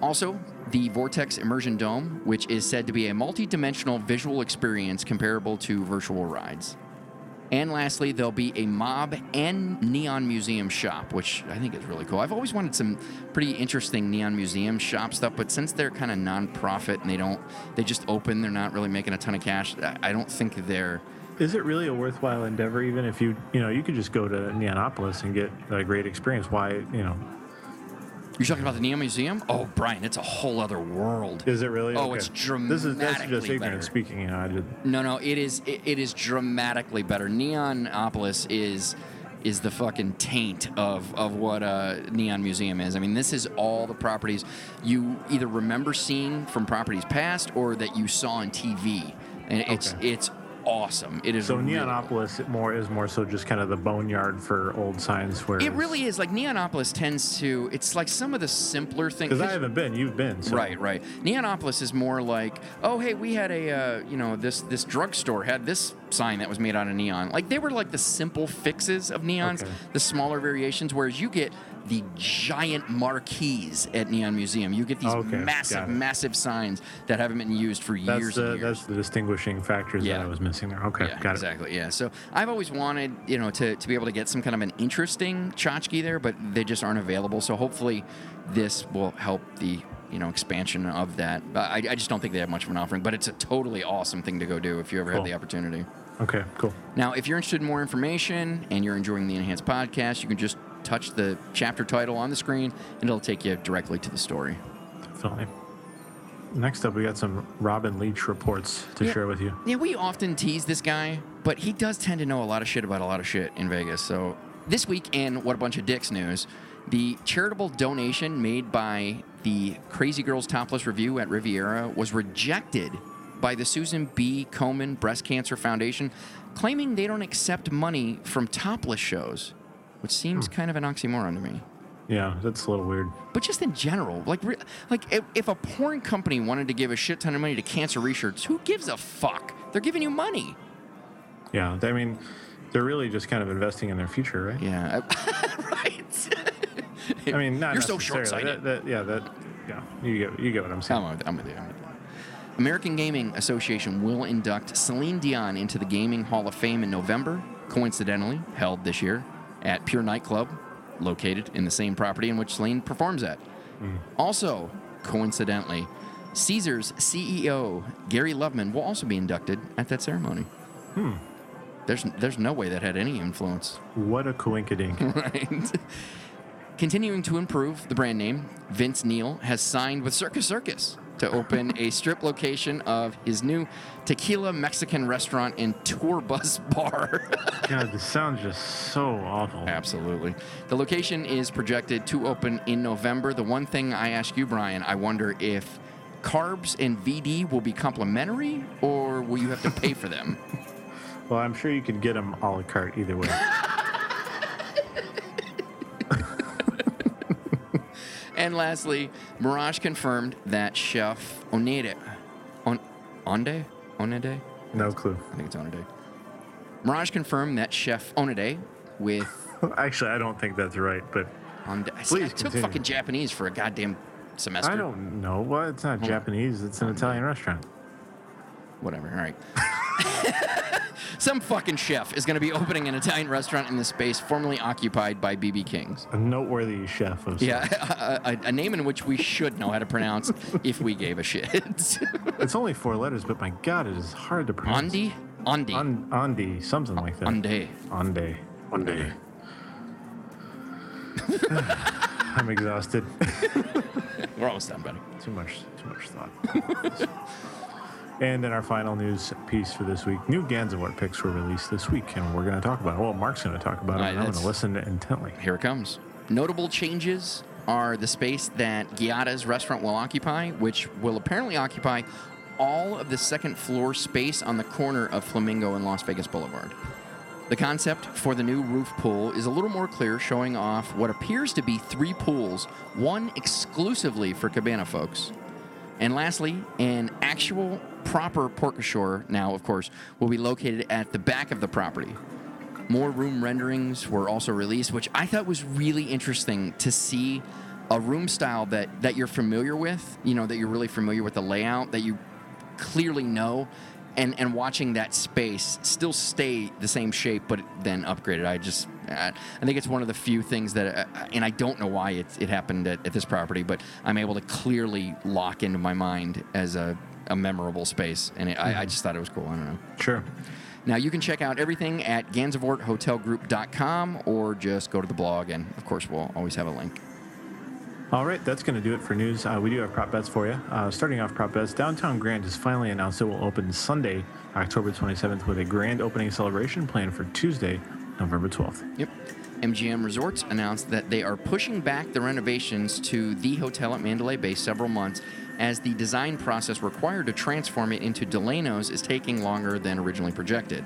S8: Also, the Vortex Immersion Dome, which is said to be a multi-dimensional visual experience comparable to virtual rides. And lastly, there'll be a mob and neon museum shop, which I think is really cool. I've always wanted some pretty interesting neon museum shop stuff, but since they're kind of non-profit and they don't, they just open, they're not really making a ton of cash. I don't think they're
S1: Is it really a worthwhile endeavor? Even if you, you know, you could just go to Neonopolis and get a great experience. Why, you know,
S8: You're talking about the Neon Museum? Oh, Brian, it's a whole other world.
S1: is it really?
S8: Oh, it's dramatically
S1: This is that's just
S8: dramatically
S1: ignorant
S8: better.
S1: speaking. You know, I did.
S8: No, no, it is it, it is dramatically better. Neonopolis is is the fucking taint of of what a Neon Museum is. I mean, this is all the properties you either remember seeing from properties past or that you saw on TV, and it's
S1: Okay.
S8: it's awesome. It is
S1: So
S8: really-
S1: Neonopolis more is more so just kind of the boneyard for old signs. Where
S8: It really is like Neonopolis tends to. It's like some of the simpler things.
S1: because I haven't been. You've been. So.
S8: Right, right. Neonopolis is more like, oh, hey, we had a, uh, you know, this this drugstore had this sign that was made out of neon. Like they were like the simple fixes of neons,
S1: Okay.
S8: the smaller variations. Whereas you get the giant marquees at Neon Museum. You get these
S1: Okay,
S8: massive, massive signs that haven't been used for
S1: That's
S8: years
S1: the
S8: years.
S1: that's the distinguishing factors
S8: Yeah.
S1: that I was missing there. Okay,
S8: Yeah,
S1: got it.
S8: exactly. Yeah. So I've always wanted, you know, to, to be able to get some kind of an interesting tchotchke there, but they just aren't available. So hopefully this will help the, you know, expansion of that. But I, I just don't think they have much of an offering, but it's a totally awesome thing to go do if you ever
S1: Cool.
S8: have the opportunity.
S1: Okay, cool.
S8: Now, if you're interested in more information and you're enjoying the Enhanced podcast, you can just touch the chapter title on the screen and it'll take you directly to the story.
S1: Definitely. Next up, we got some Robin Leach reports to
S8: Yeah.
S1: share with you.
S8: Yeah, we often tease this guy, but he does tend to know a lot of shit about a lot of shit in Vegas. So this week in What a Bunch of Dicks news, the charitable donation made by the Crazy Girls Topless Review at Riviera was rejected by the Susan B. Komen Breast Cancer Foundation, claiming they don't accept money from topless shows, which seems hmm. kind of an oxymoron to me.
S1: Yeah, that's a little weird.
S8: But just in general, like, re- like if, if a porn company wanted to give a shit ton of money to cancer research, who gives a fuck? They're giving you money.
S1: Yeah, I mean, they're really just kind of investing in their future, right?
S8: Yeah, [laughs] right.
S1: I mean, not
S8: You're so short-sighted.
S1: That, that, yeah, that. Yeah, you get you get what I'm saying.
S8: I'm with, I'm with you. I'm with you. American Gaming Association will induct Celine Dion into the Gaming Hall of Fame in November, coincidentally held this year at Pure Nightclub, located in the same property in which Celine performs at. Also, coincidentally, Caesars CEO Gary Loveman will also be inducted at that ceremony. Hmm. There's, there's no way that had any influence.
S1: What a coinkydink. [laughs]
S8: right? Continuing to improve the brand name, Vince Neil has signed with Circus Circus to open a strip location of his new tequila Mexican restaurant and tour bus [laughs] bar.
S1: God, this sounds just so awful.
S8: Absolutely. The location is projected to open in November. The one thing I ask you, Brian, I wonder if carbs and VD will be complimentary or will you have to pay for them? [laughs]
S1: Well, I'm sure you could get them a la carte either way. [laughs]
S8: And lastly, Mirage confirmed that Chef Onede, on, Onde, Onede,
S1: No clue.
S8: I think it's Onede. Mirage confirmed that Chef Onede with [laughs]
S1: Actually, I don't think that's right, but
S8: Onde, I,
S1: Please
S8: I took
S1: continue.
S8: fucking Japanese for a goddamn semester.
S1: I don't know. Well, it's not Japanese. It's an Italian restaurant.
S8: Whatever. All right. [laughs] Some fucking chef is going to be [laughs] opening an Italian restaurant in the space formerly occupied by BB King's.
S1: A noteworthy chef of
S8: Yeah, [laughs] a, a, a name in which we should know how to pronounce [laughs] if we gave a shit.
S1: It's only four letters, but my God, it is hard to pronounce.
S8: Andi? Andi.
S1: On, Andi, something like that.
S8: Ande.
S1: Ande. Ande. [sighs] I'm exhausted.
S8: We're almost done, buddy.
S1: too much, too much thought. And in our final news piece for this week, new Gansevoort picks were released this week, and we're going to talk about it. Well, Mark's going to talk about it,
S8: Right,
S1: and I'm going to listen intently.
S8: Here it comes. Notable changes are the space that Giada's restaurant will occupy, which will apparently occupy all of the second floor space on the corner of Flamingo and Las Vegas Boulevard. The concept for the new roof pool is a little more clear, showing off what appears to be three pools, one exclusively for Cabana folks. And lastly, an actual proper porte cochere, now of course, will be located at the back of the property. More room renderings were also released, which I thought was really interesting to see a room style that, that you're familiar with, you know, that you're really familiar with the layout, that you clearly know, and, and watching that space still stay the same shape, but then upgraded. I just, I think it's one of the few things that, uh, and I don't know why it, it happened at, at this property, but I'm able to clearly lock into my mind as a, a memorable space. And it, I, I just thought it was cool. I don't know.
S1: Sure.
S8: Now, you can check out everything at gansevoorthotelgroup.com or just go to the blog, and of course, we'll always have a link.
S1: All right, that's going to do it for news. Uh, we do have prop bets for you. Uh, starting off prop bets, Downtown Grand has finally announced it will open Sunday, October 27th, with a grand opening celebration planned for Tuesday, November 12th.
S8: Yep. MGM Resorts announced that they are pushing back the renovations to the hotel at Mandalay Bay several months as the design process required to transform it into Delano's is taking longer than originally projected.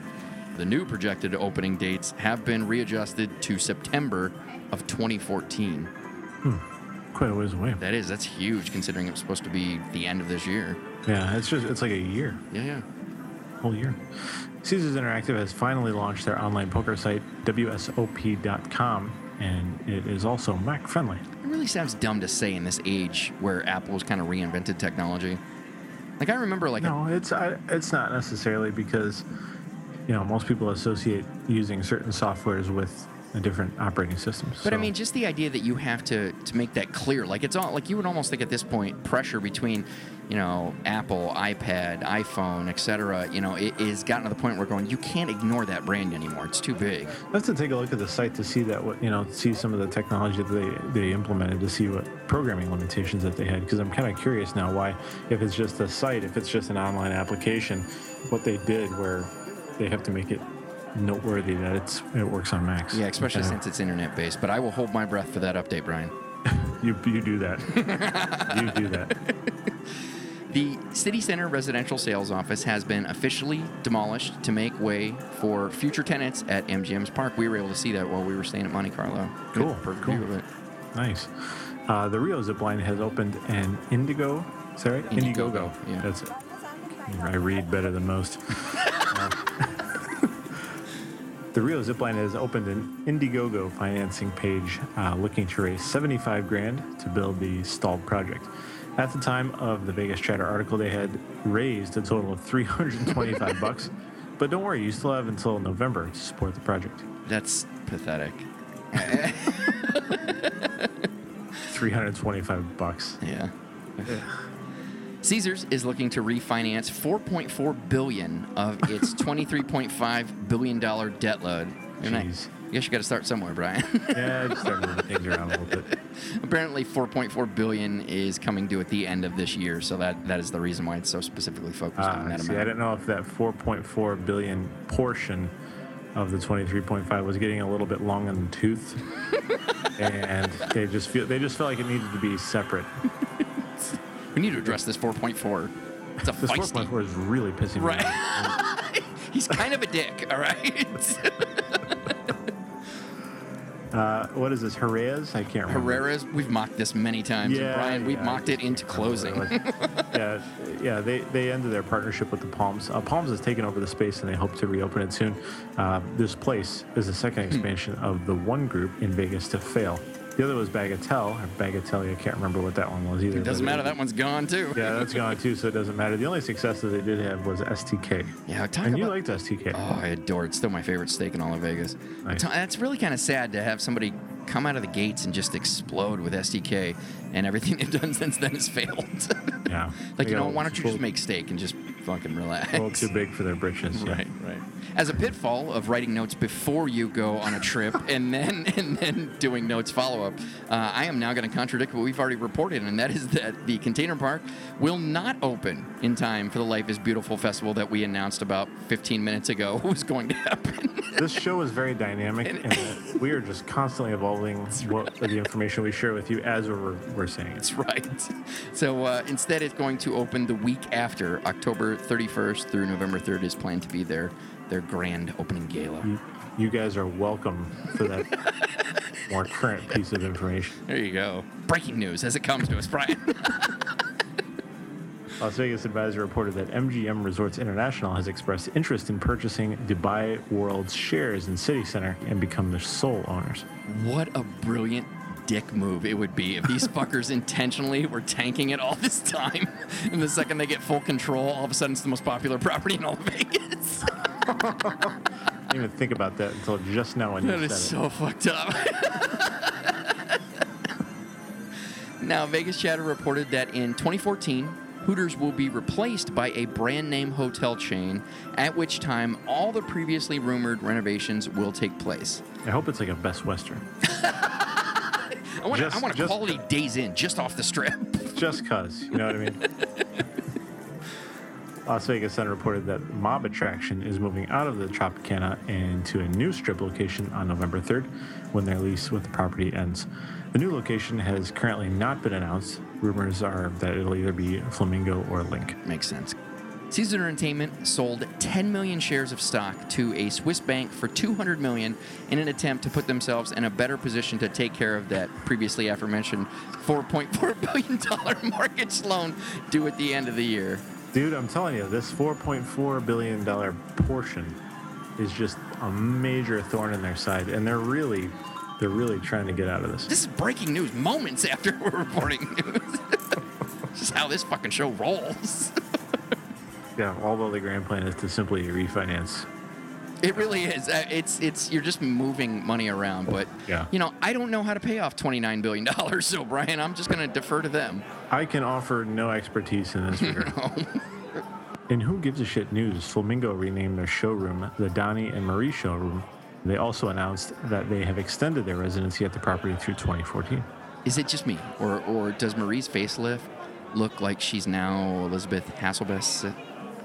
S8: The new projected opening dates have been readjusted to September of 2014.
S1: Quite a ways away.
S8: That is, that's huge considering it was supposed to be the end of this year.
S1: Yeah, it's just it's like a year,
S8: Yeah, yeah.
S1: whole year. Caesars Interactive has finally launched their online poker site, WSOP.com, and it is also Mac friendly.
S8: It really sounds dumb to say in this age where Apple's kind of reinvented technology. Like I remember, like
S1: No, it's I, it's not necessarily because you know most people associate using certain softwares with a different operating systems.
S8: But I mean, just the idea that you have to to make that clear, like it's all like you would almost think at this point pressure between, you know, Apple, iPad, iPhone, etc. You know, it is gotten to the point where going you can't ignore that brand anymore. It's too big.
S1: To take a look at the site to see that what you know, see some of the technology that they they implemented to see what programming limitations that they had. Because I'm kind of curious now why, if it's just a site, if it's just an online application, what they did where they have to make it noteworthy that it's it works on Macs.
S8: Yeah, especially
S1: Okay.
S8: since it's internet based. But I will hold my breath for that update, Brian. [laughs]
S1: you you do that. [laughs] you do that.
S8: The City Center residential sales office has been officially demolished to make way for future tenants at MGM's park. We were able to see that while we were staying at Monte Carlo. Good,
S1: Cool,
S8: perfect
S1: cool.
S8: view of it.
S1: Nice. Uh, the Rio zip line has opened an Indigo. Is that right?
S8: Indiegogo, yeah.
S1: That's it. I read better than most. [laughs] The Rio zip line has opened an Indiegogo financing page uh, looking to raise 75 grand to build the stalled project. At the time of the Vegas Chatter article, they had raised a total of 325 [laughs] bucks. But don't worry, you still have until November to support the project.
S8: That's pathetic. [laughs]
S1: 325 bucks.
S8: Yeah. Caesars is looking to refinance 4.4 billion of its [laughs] 23.5 billion dollar debt load. And I
S1: Jeez.
S8: guess you got to start somewhere, Brian. [laughs]
S1: Yeah, just start moving things around a little bit. [laughs]
S8: Apparently, 4.4 billion is coming due at the end of this year, so that that is the reason why it's so specifically focused on
S1: Uh,
S8: that
S1: see, I
S8: amount.
S1: didn't know if that 4.4 billion portion of the 23.5 was getting a little bit long in the tooth, and they just feel they just felt like it needed to be separate.
S8: We need to address this 4.4. It's a
S1: This
S8: feisty.
S1: 4.4 is really pissing me
S8: Right.
S1: off. [laughs]
S8: He's kind of a dick, all right? [laughs]
S1: Uh, what is this, Herrera's? I can't remember.
S8: Herrera's, we've mocked this many times. and Brian, we've
S1: yeah,
S8: mocked it into closing. [laughs]
S1: yeah, yeah. They they ended their partnership with the Palms. Uh, Palms has taken over the space, and they hope to reopen it soon. Uh, this place is the
S8: Hmm.
S1: second expansion of the one group in Vegas to fail. The other was Bagatelle or Bagatelle. I can't remember what that one was either.
S8: It doesn't matter. That one's gone, too.
S1: Yeah, that's gone too, so it doesn't matter. The only success that they did have was STK.
S8: Yeah, talk
S1: and you
S8: about-
S1: liked STK.
S8: Oh, I adore it. It's still my favorite steak in all of Vegas.
S1: Nice.
S8: That's really kind of sad to have somebody come out of the gates and just explode with STK, and everything [laughs] they've done since then has failed.
S1: Yeah. [laughs]
S8: Like, you know, why don't you just make steak and just fucking relax?
S1: A little too big for their britches. yeah.
S8: Right, right. As a pitfall of writing notes before you go on a trip [laughs] and then and then doing notes follow up, uh, I am now going to contradict what we've already reported, and that is that the container park will not open in time for the Life is Beautiful festival that we announced about 15 minutes ago was going to happen.
S1: This show is very dynamic, and that we are just constantly evolving what the information we share with you as we're, we're saying it.
S8: That's right. So uh, instead, it's going to open the week after October 31st through November 3rd is planned to be their their grand opening gala.
S1: You, you guys are welcome for that [laughs] more current piece of information.
S8: There you go. Breaking news as it comes to us, Brian. [laughs]
S1: Las Vegas Advisor reported that MGM Resorts International has expressed interest in purchasing Dubai World's shares in City Center and become the sole owners.
S8: What a brilliant dick move it would be if these [laughs] fuckers intentionally were tanking it all this time. And the second they get full control, all of a sudden it's the most popular property in all of Vegas.
S1: I didn't even think about that until just now when
S8: That
S1: you
S8: is
S1: said
S8: so fucked up. [laughs] now, Vegas Chatter reported that in 2014, Hooters will be replaced by a brand name hotel chain, at which time all the previously rumored renovations will take place.
S1: I hope it's like a Best Western. [laughs]
S8: I want,
S1: Just-
S8: I want a
S1: just-
S8: quality days in just off the strip. [laughs]
S1: just cuz, you know what I mean? [laughs] Las Vegas Sun reported that Mob Attraction is moving out of the Tropicana and to a new strip location on November 3rd when their lease with the property ends. The new location has currently not been announced. Rumors are that it'll either be Flamingo or Link.
S8: Makes sense. Caesar Entertainment sold 10 million shares of stock to a Swiss bank for 200 million in an attempt to put themselves in a better position to take care of that previously aforementioned 4.4 [laughs] billion dollar [laughs] mortgage loan due at the end of the year.
S1: Dude, I'm telling you, this $4.4 billion portion is just a major thorn in their side, and they're really, they're really trying to get out of this.
S8: This is breaking news moments [laughs] after we're reporting news. [laughs] this is how this fucking show rolls. [laughs]
S1: Yeah, although the grand plan is to simply refinance.
S8: It really is. Uh, It's it's you're just moving money around, but
S1: Yeah.
S8: you know I don't know how to pay off 29 billion dollars. So Brian, I'm just gonna defer to them.
S1: I can offer no expertise in this regard. In Who Gives a Shit news, Flamingo renamed their showroom the Donnie and Marie Showroom. They also announced that they have extended their residency at the property through 2014.
S8: Is it just me, or or does Marie's facelift look like she's now Elisabeth Hasselbeck?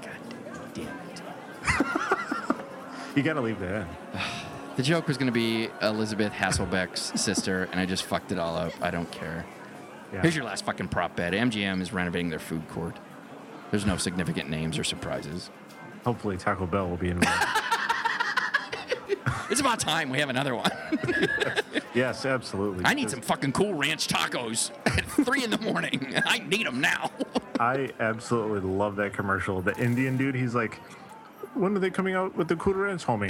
S8: God damn it! [laughs]
S1: You got to leave that in. [sighs]
S8: The joke was gonna be Elisabeth Hasselbeck's [laughs] sister, and I just fucked it all up. I don't care.
S1: Yeah.
S8: Here's your last fucking prop bet. MGM is renovating their food court. There's no significant names or surprises.
S1: Hopefully, Taco Bell will be involved. [laughs]
S8: It's about time we have another one. [laughs]
S1: yes, absolutely.
S8: I need some fucking cool ranch tacos at three in the morning. [laughs] I need them now.
S1: I absolutely love that commercial. The Indian dude, he's like, when are they coming out with the Cool homie?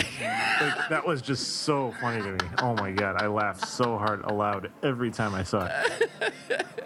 S1: like, that was just so funny to me. Oh my God. I laughed so hard aloud every time I saw it.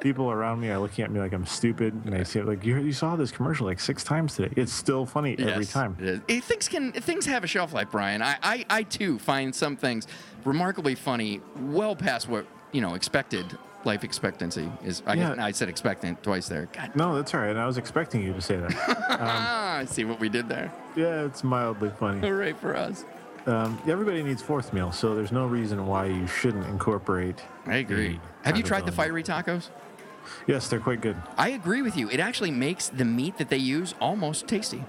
S1: People around me are looking at me like I'm stupid. And they say, like, you, you saw this commercial like six times today. It's still funny every time.
S8: It. It- things can things have a shelf life, Brian. I, I I too find some things remarkably funny, well past what you know expected life expectancy is. I, guess,
S1: Yeah.
S8: I said expectant twice there. God,
S1: No, that's all right. I was expecting you to say that.
S8: ah, [laughs] I see what we did there.
S1: yeah, it's mildly funny.
S8: Hooray for us!
S1: Um, everybody needs fourth meal, so there's no reason why you shouldn't incorporate.
S8: I agree. Have you tried the fiery tacos?
S1: Yes, they're quite good.
S8: I agree with you. It actually makes the meat that they use almost tasty.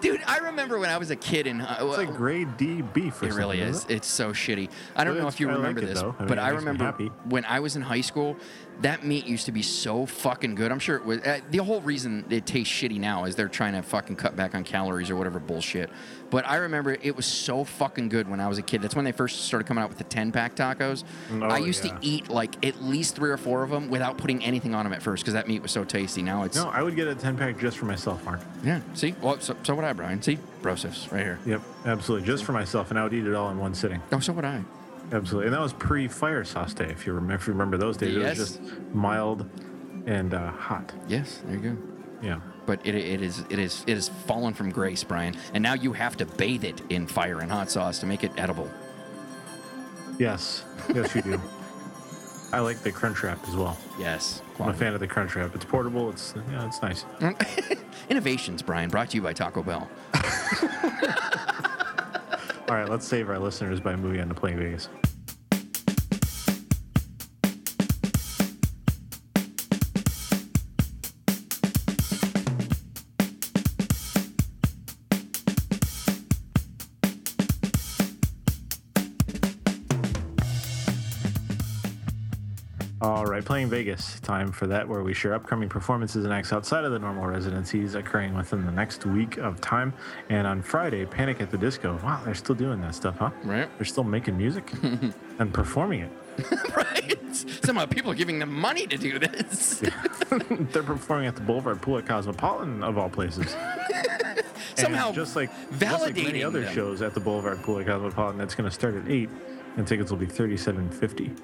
S8: Dude, I remember when I was a kid in. Uh,
S1: It's like grade D beef. Or
S8: It really is.
S1: it?
S8: It's so shitty. I don't
S1: But
S8: know if you
S1: like
S8: remember
S1: it,
S8: this.
S1: I mean,
S8: but I remember when I was in high school, that meat used to be so fucking good. I'm sure it was. Uh, the whole reason it tastes shitty now is they're trying to fucking cut back on calories or whatever bullshit. But I remember it was so fucking good when I was a kid. That's when they first started coming out with the 10 pack tacos.
S1: Oh,
S8: I used
S1: yeah.
S8: to eat like at least three or four of them without putting anything on them at first because that meat was so tasty. Now it's.
S1: No, I would get a 10 pack just for myself, Mark.
S8: Yeah. See? Well, so, so would I, Brian. See? Brosifs right here.
S1: Yep, absolutely. Just for myself, and I would eat it all in one sitting.
S8: Oh, so would I.
S1: Absolutely. And that was pre fire sauce day, if you remember, if you remember those days.
S8: Yes.
S1: It was just mild and uh, hot.
S8: Yes, there you go.
S1: Yeah.
S8: But it, it is it is it has fallen from grace, Brian. And now you have to bathe it in fire and hot sauce to make it edible.
S1: Yes. Yes, you do. I like the Crunch Wrap as well.
S8: Yes.
S1: I'm a fan of the Crunch Wrap. It's portable. It's yeah, it's nice. [laughs]
S8: Innovations, Brian, brought to you by Taco Bell. [laughs]
S1: All right, let's save our listeners by moving on to playing Vegas. Playing Vegas. Time for that, where we share upcoming performances and acts outside of the normal residencies occurring within the next week of time. And on Friday, Panic at the Disco. Wow, they're still doing that stuff, huh?
S8: Right.
S1: They're still making music [laughs] and performing it. [laughs]
S8: right? Somehow people are giving them money to do this. [laughs]
S1: they're performing at the Boulevard Pool at Cosmopolitan, of all places.
S8: Somehow
S1: just like just like many other
S8: them.
S1: shows at the Boulevard Pool at Cosmopolitan, that's going to start at eight, and tickets will be thirty-seven fifty.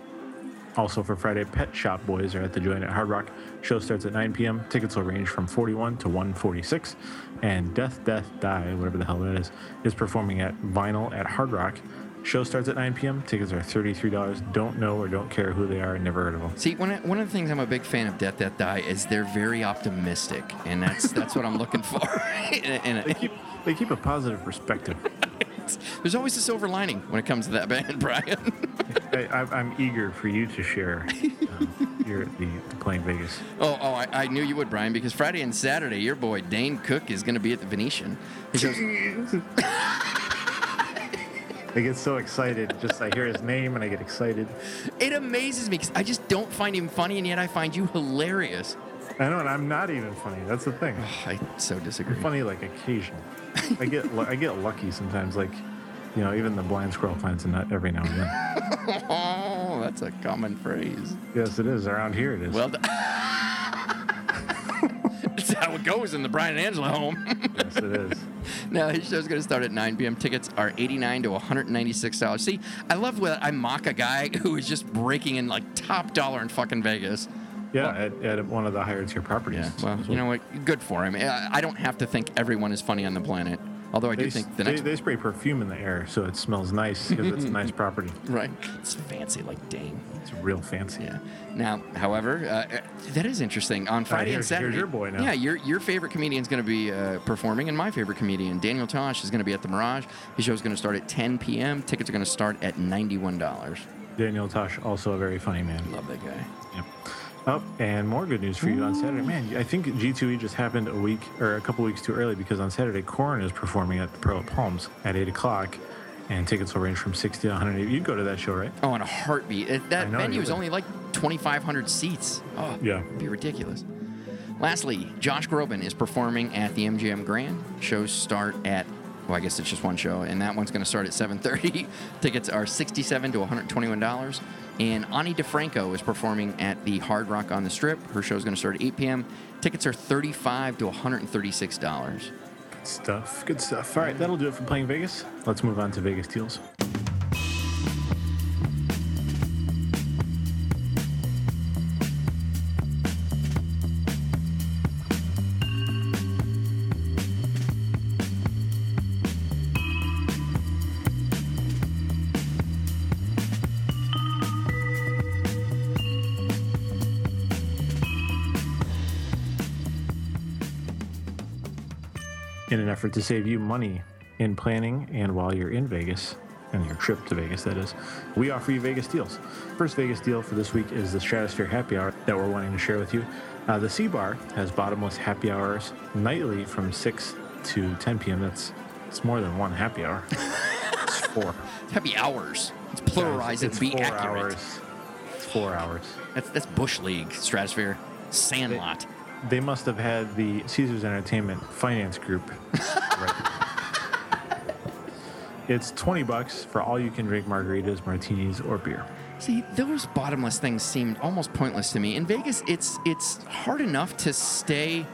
S1: Also for Friday, Pet Shop Boys are at the Joint at Hard Rock. Show starts at 9 p.m. Tickets will range from 41 to 146. And Death, Death, Die, whatever the hell that is, is performing at Vinyl at Hard Rock. Show starts at 9 p.m. Tickets are $33. Don't know or don't care who they are. Never heard of them.
S8: See, one of, one of the things I'm a big fan of Death Death Die is they're very optimistic, and that's that's what I'm looking for. [laughs] and, and
S1: They keep they keep a positive perspective. [laughs]
S8: there's always a silver lining when it comes to that band, [laughs] Brian.
S1: I, I'm eager for you to share um, at the, the playing Vegas.
S8: oh, oh, I, I knew you would, Brian, because Friday and Saturday, your boy Dane Cook is going to be at the Venetian. He goes, [laughs]
S1: I get so excited. Just I hear his name and I get excited.
S8: it amazes me because I just don't find him funny, and yet I find you hilarious.
S1: I know, and I'm not even funny. That's the thing.
S8: I so disagree.
S1: I'm funny like occasionally. I get I get lucky sometimes. Like, you know, even the blind squirrel finds a nut every now and then.
S8: Oh, [laughs] that's a common phrase.
S1: yes, it is. Around here, it is.
S8: Well, [laughs] that's how it goes in the Brian and Angela home. [laughs]
S1: yes, it is.
S8: Now his show's going to start at 9 p.m. Tickets are 89 to 196 dollars. See, I love when I mock a guy who is just breaking in like top dollar in fucking Vegas.
S1: Yeah, at, at one of the higher tier properties. Yeah.
S8: Well, you know what? Good for him. I don't have to think everyone is funny on the planet. Although I do
S1: They,
S8: think the
S1: they,
S8: next
S1: they spray perfume in the air so it smells nice because it's a nice [laughs] property.
S8: right, it's fancy like Dane.
S1: It's real fancy.
S8: Yeah. Now, however, uh, uh, that is interesting. On Friday and
S1: here's-
S8: Saturday,
S1: your boy now.
S8: yeah, your your favorite comedian is going to be uh, performing, and my favorite comedian, Daniel Tosh, is going to be at the Mirage. His show is going to start at 10 p.m. Tickets are going to start at ninety-one dollars.
S1: Daniel Tosh, also a very funny man.
S8: Love that guy.
S1: Yep. Oh, and more good news for you on Saturday. Man, I think G2E just happened a week or a couple weeks too early because on Saturday, Korn is performing at the Pearl of Palms at 8 o'clock, and tickets will range from 60 to 180. You'd go to that show, right?
S8: Oh, in a heartbeat. That
S1: know,
S8: venue is only like 2,500 seats. Oh,
S1: Yeah.
S8: it'd be ridiculous. Lastly, Josh Groban is performing at the MGM Grand. Shows start at, well, I guess it's just one show, and that one's going to start at 7:30. [laughs] Tickets are 67 to 121 dollars. And Ani DiFranco is performing at the Hard Rock on the Strip. Her show is going to start at 8 p.m. Tickets are 35 to 136 dollars.
S1: Good stuff. Good stuff. All right, that'll do it for playing Vegas. Let's move on to Vegas deals. Effort to save you money in planning and while you're in Vegas and your trip to Vegas, that is, we offer you Vegas deals. First Vegas deal for this week is the Stratosphere Happy Hour that we're wanting to share with you. Uh, the C Bar has bottomless happy hours nightly from 6 to 10 p.m. That's it's more than one happy hour. [laughs] it's four.
S8: Happy hours. It's pluralize
S1: it's
S8: and be
S1: four
S8: accurate.
S1: hours. It's four hours.
S8: That's that's Bush League, Stratosphere, Sandlot.
S1: They must have had the Caesars Entertainment finance group. It's 20 bucks for all you can drink margaritas, martinis, or beer.
S8: See, those bottomless things seemed almost pointless to me. In Vegas, it's it's hard enough to stay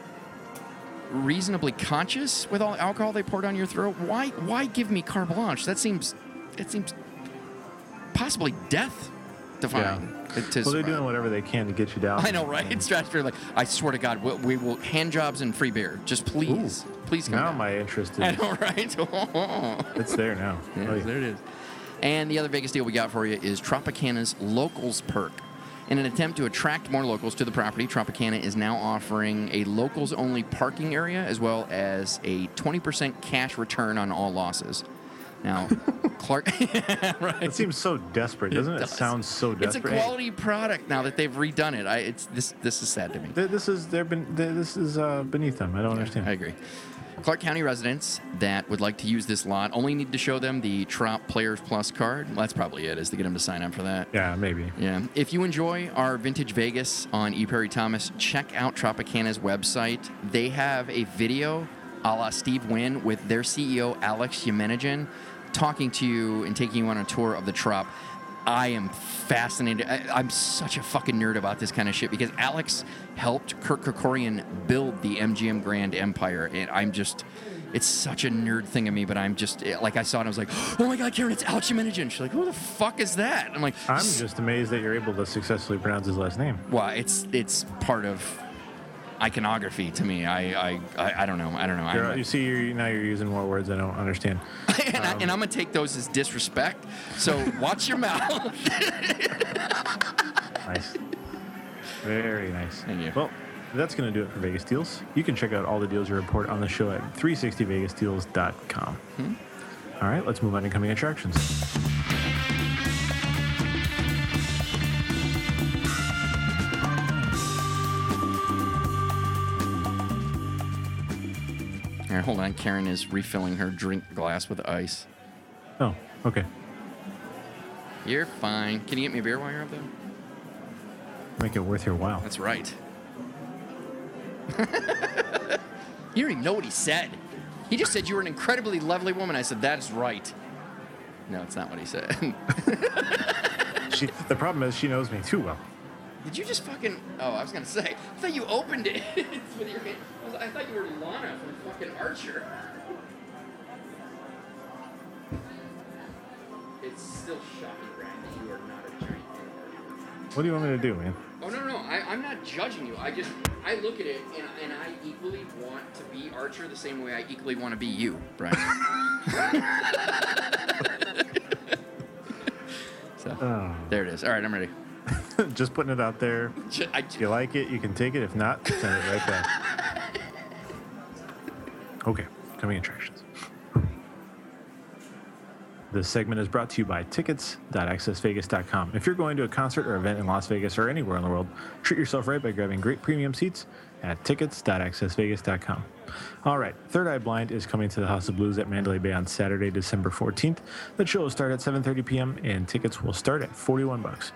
S8: reasonably conscious with all the alcohol they pour down your throat. Why why give me carte blanche? That seems that seems possibly death defying. to
S1: Well, they're
S8: survive.
S1: doing whatever they can to get you down.
S8: I know, right? [laughs] It's Stratosphere. Like, I swear to God, we, we will hand jobs and free beer. Just please, please come.
S1: Now
S8: down.
S1: my interest is. [laughs]
S8: I
S1: is
S8: know, right? [laughs]
S1: it's there now.
S8: Yeah,
S1: Oh, yeah.
S8: there it is. And the other Vegas deal we got for you is Tropicana's Locals Perk. In an attempt to attract more locals to the property, Tropicana is now offering a locals only parking area as well as a 20% cash return on all losses. Now, [laughs] Clark. [laughs] right.
S1: It seems so desperate, doesn't it?
S8: does.
S1: sound so desperate.
S8: It's a quality product now that they've redone it. I, it's this. This is sad to me.
S1: this is they've been this is uh, beneath them. I don't understand.
S8: I agree. Clark County residents that would like to use this lot only need to show them the Trop Players Plus card. Well, that's probably it, is to get them to sign up for that.
S1: yeah, maybe.
S8: Yeah. If you enjoy our Vintage Vegas on E. Parry Thomas, check out Tropicana's website. They have a video a la Steve Wynn with their CEO, Alex Yemenidjian, talking to you and taking you on a tour of the Trop. I am fascinated. I, I'm such a fucking nerd about this kind of shit because Alex helped Kirk Kerkorian build the MGM Grand Empire. And I'm just, it's such a nerd thing of me, but I'm just, like, I saw it and I was like, [gasps] oh my God, Karen, it's Alex Yemenidjian. She's like, who the fuck is that? I'm like,
S1: I'm just amazed that you're able to successfully pronounce his last name.
S8: well, it's it's part of iconography to me. I I, I, I don't know. I don't know.
S1: You see, you're, now you're using more words I don't understand. [laughs]
S8: and, I, and I'm gonna take those as disrespect. So watch your mouth. [laughs]
S1: Nice. Very nice.
S8: Thank you.
S1: Well, that's going to do it for Vegas Deals. You can check out all the deals we report on the show at 360vegasdeals.com.
S8: Hmm?
S1: All right, let's move on to coming attractions.
S8: Right, hold on. Karen is refilling her drink glass with ice.
S1: Oh, okay.
S8: You're fine. Can you get me a beer while you're up there?
S1: Make it worth your while.
S8: That's right. [laughs] you don't even know what he said. He just said you were an incredibly lovely woman. I said, That's right. No, it's not what he said. [laughs]
S1: She, the problem is she knows me too well.
S8: Did you just fucking. Oh, I was going to say. I thought you opened it [laughs] with your hand. I, thought you were Lana from fucking Archer. It's still shocking, Brad, that you are not a giant fan of Archer.
S1: What do you want me to do, man?
S8: Oh no no, I, I'm not judging you. I just I look at it and, and I equally want to be Archer the same way I equally want to be you, Brian. [laughs] so
S1: Oh.
S8: there it is. All right, I'm ready. [laughs]
S1: Just putting it out there. [laughs]
S8: I,
S1: If you like it, you can take it. If not, send it right back. Okay, coming attractions. This segment is brought to you by tickets.accessvegas.com. If you're going to a concert or event in Las Vegas or anywhere in the world, treat yourself right by grabbing great premium seats at tickets.accessvegas.com. All right, Third Eye Blind is coming to the House of Blues at Mandalay Bay on Saturday, December 14th. The show will start at 7:30 p.m. and tickets will start at 41 bucks.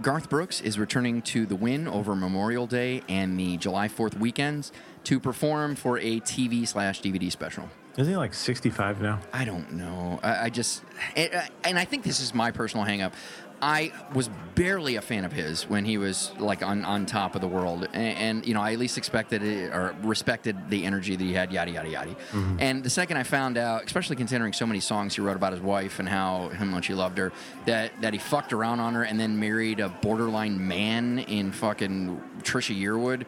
S8: Garth Brooks is returning to the Wynn over Memorial Day and the July 4th weekends to perform for a TV slash DVD special.
S1: Isn't he like 65 now?
S8: I don't know. I, I just, and, and I think this is my personal hangup. I was barely a fan of his when he was like on, on top of the world, and, and you know I at least expected it or respected the energy that he had, yada yada yada. And the second I found out, especially considering so many songs he wrote about his wife and how how much he loved her, that that he fucked around on her and then married a borderline man in fucking Trisha Yearwood.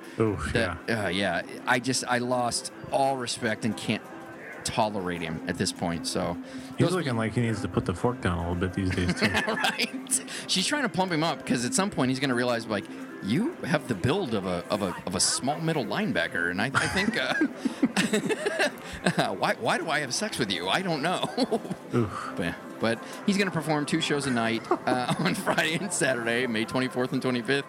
S8: That, yeah. Uh, yeah, I just I lost all respect and can't tolerate him at this point. So
S1: He's
S8: those-
S1: looking like he needs to put the fork down a little bit these days too. [laughs]
S8: right. She's trying to plump him up because at some point he's going to realize like you have the build of a of a of a small middle linebacker, and I, I think uh, [laughs] why why do I have sex with you? I don't know. [laughs] but, but he's going to perform two shows a night uh, on Friday and Saturday, May 24th and 25th.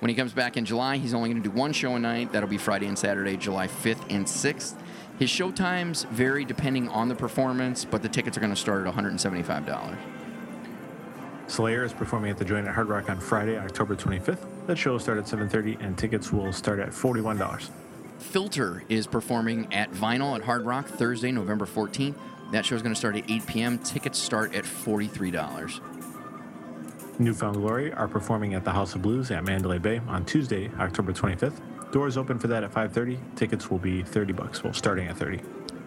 S8: When he comes back in July, he's only going to do one show a night. That'll be Friday and Saturday, July 5th and 6th. His show times vary depending on the performance, but the tickets are going to start at $175.
S1: Slayer is performing at the Joint at Hard Rock on Friday, October 25th. That show will start at 7:30 and tickets will start at $41.
S8: Filter is performing at Vinyl at Hard Rock Thursday, November 14th. That show is going to start at 8 p.m. Tickets start at $43.
S1: New Found Glory are performing at the House of Blues at Mandalay Bay on Tuesday, October 25th. Doors open for that at 5:30. Tickets will be 30 bucks, well starting at 30.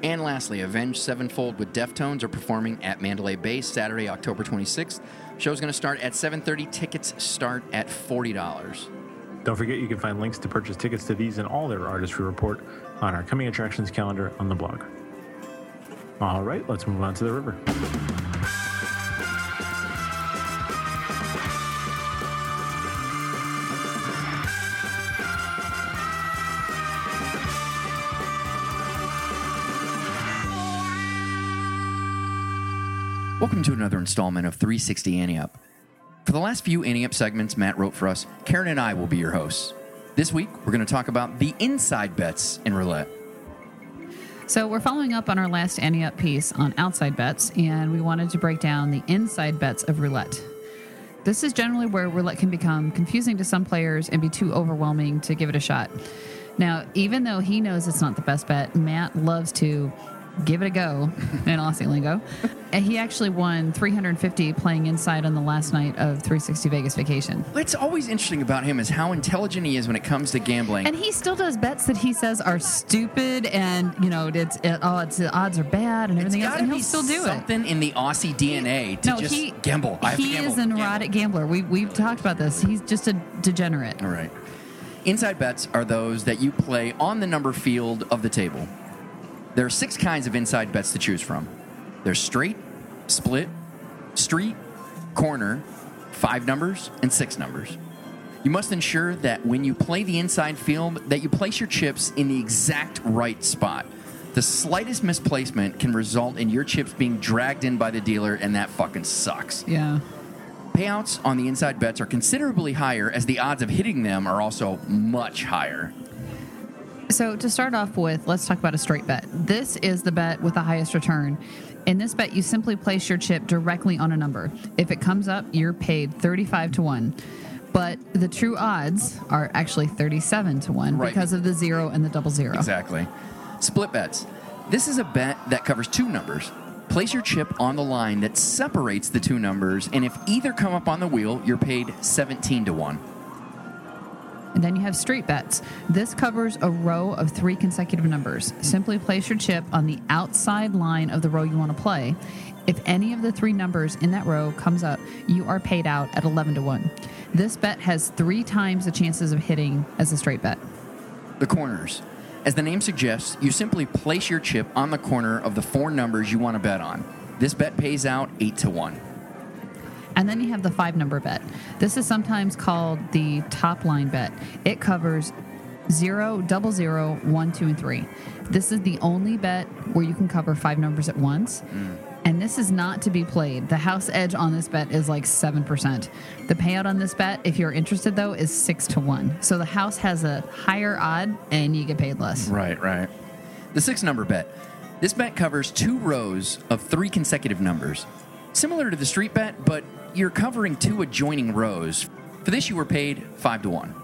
S8: And lastly, Avenged Sevenfold with Deftones are performing at Mandalay Bay Saturday, October 26th. Show's going to start at 7:30. Tickets start at $40.
S1: Don't forget you can find links to purchase tickets to these and all their artists we report on our coming attractions calendar on the blog. All right, let's move on to the river.
S8: Welcome to another installment of 360 Ante Up. For the last few Ante Up segments Matt wrote for us, Karen and I will be your hosts. This week, we're going to talk about the inside bets in roulette.
S9: So we're following up on our last Ante Up piece on outside bets, and we wanted to break down the inside bets of roulette. This is generally where roulette can become confusing to some players and be too overwhelming to give it a shot. Now, even though he knows it's not the best bet, Matt loves to give it a go in Aussie lingo. And he actually won 350 playing inside on the last night of 360 Vegas Vacation.
S8: What's always interesting about him is how intelligent he is when it comes to gambling.
S9: And he still does bets that he says are stupid and, you know, it's, it, oh, it's, the odds are bad and
S8: It's
S9: everything else. And he'll
S8: be
S9: still do it.
S8: something in the Aussie DNA to
S9: No,
S8: just
S9: he
S8: gamble. I
S9: he
S8: gamble,
S9: is a
S8: gamble.
S9: gambler. We we've talked about this. He's just a degenerate.
S8: All right. Inside bets are those that you play on the number field of the table. There are six kinds of inside bets to choose from. There's straight, split, street, corner, five numbers, and six numbers. You must ensure that when you play the inside field that you place your chips in the exact right spot. The slightest misplacement can result in your chips being dragged in by the dealer and that fucking sucks.
S9: Yeah.
S8: Payouts on the inside bets are considerably higher as the odds of hitting them are also much higher.
S9: So to start off with, let's talk about a straight bet. This is the bet with the highest return. In this bet, you simply place your chip directly on a number. If it comes up, you're paid 35 to 1. But the true odds are actually 37 to 1
S8: Right.
S9: because of the zero and the double zero.
S8: Exactly. Split bets. This is a bet that covers two numbers. Place your chip on the line that separates the two numbers, and if either come up on the wheel, you're paid 17 to 1.
S9: And then you have street bets. This covers a row of three consecutive numbers. Simply place your chip on the outside line of the row you want to play. If any of the three numbers in that row comes up, you are paid out at 11 to 1. This bet has three times the chances of hitting as a straight bet.
S8: The corners. As the name suggests, you simply place your chip on the corner of the four numbers you want to bet on. This bet pays out 8 to 1.
S9: And then you have the five number bet. This is sometimes called the top line bet. It covers zero, double zero, one, two, and three. This is the only bet where you can cover five numbers at once. Mm. And this is not to be played. The house edge on this bet is like 7%. The payout on this bet, if you're interested though, is 6 to 1. So the house has a higher odd and you get paid less.
S8: Right, right. The six number bet. This bet covers two rows of three consecutive numbers. Similar to the street bet, but you're covering two adjoining rows. For this, you were paid 5 to 1.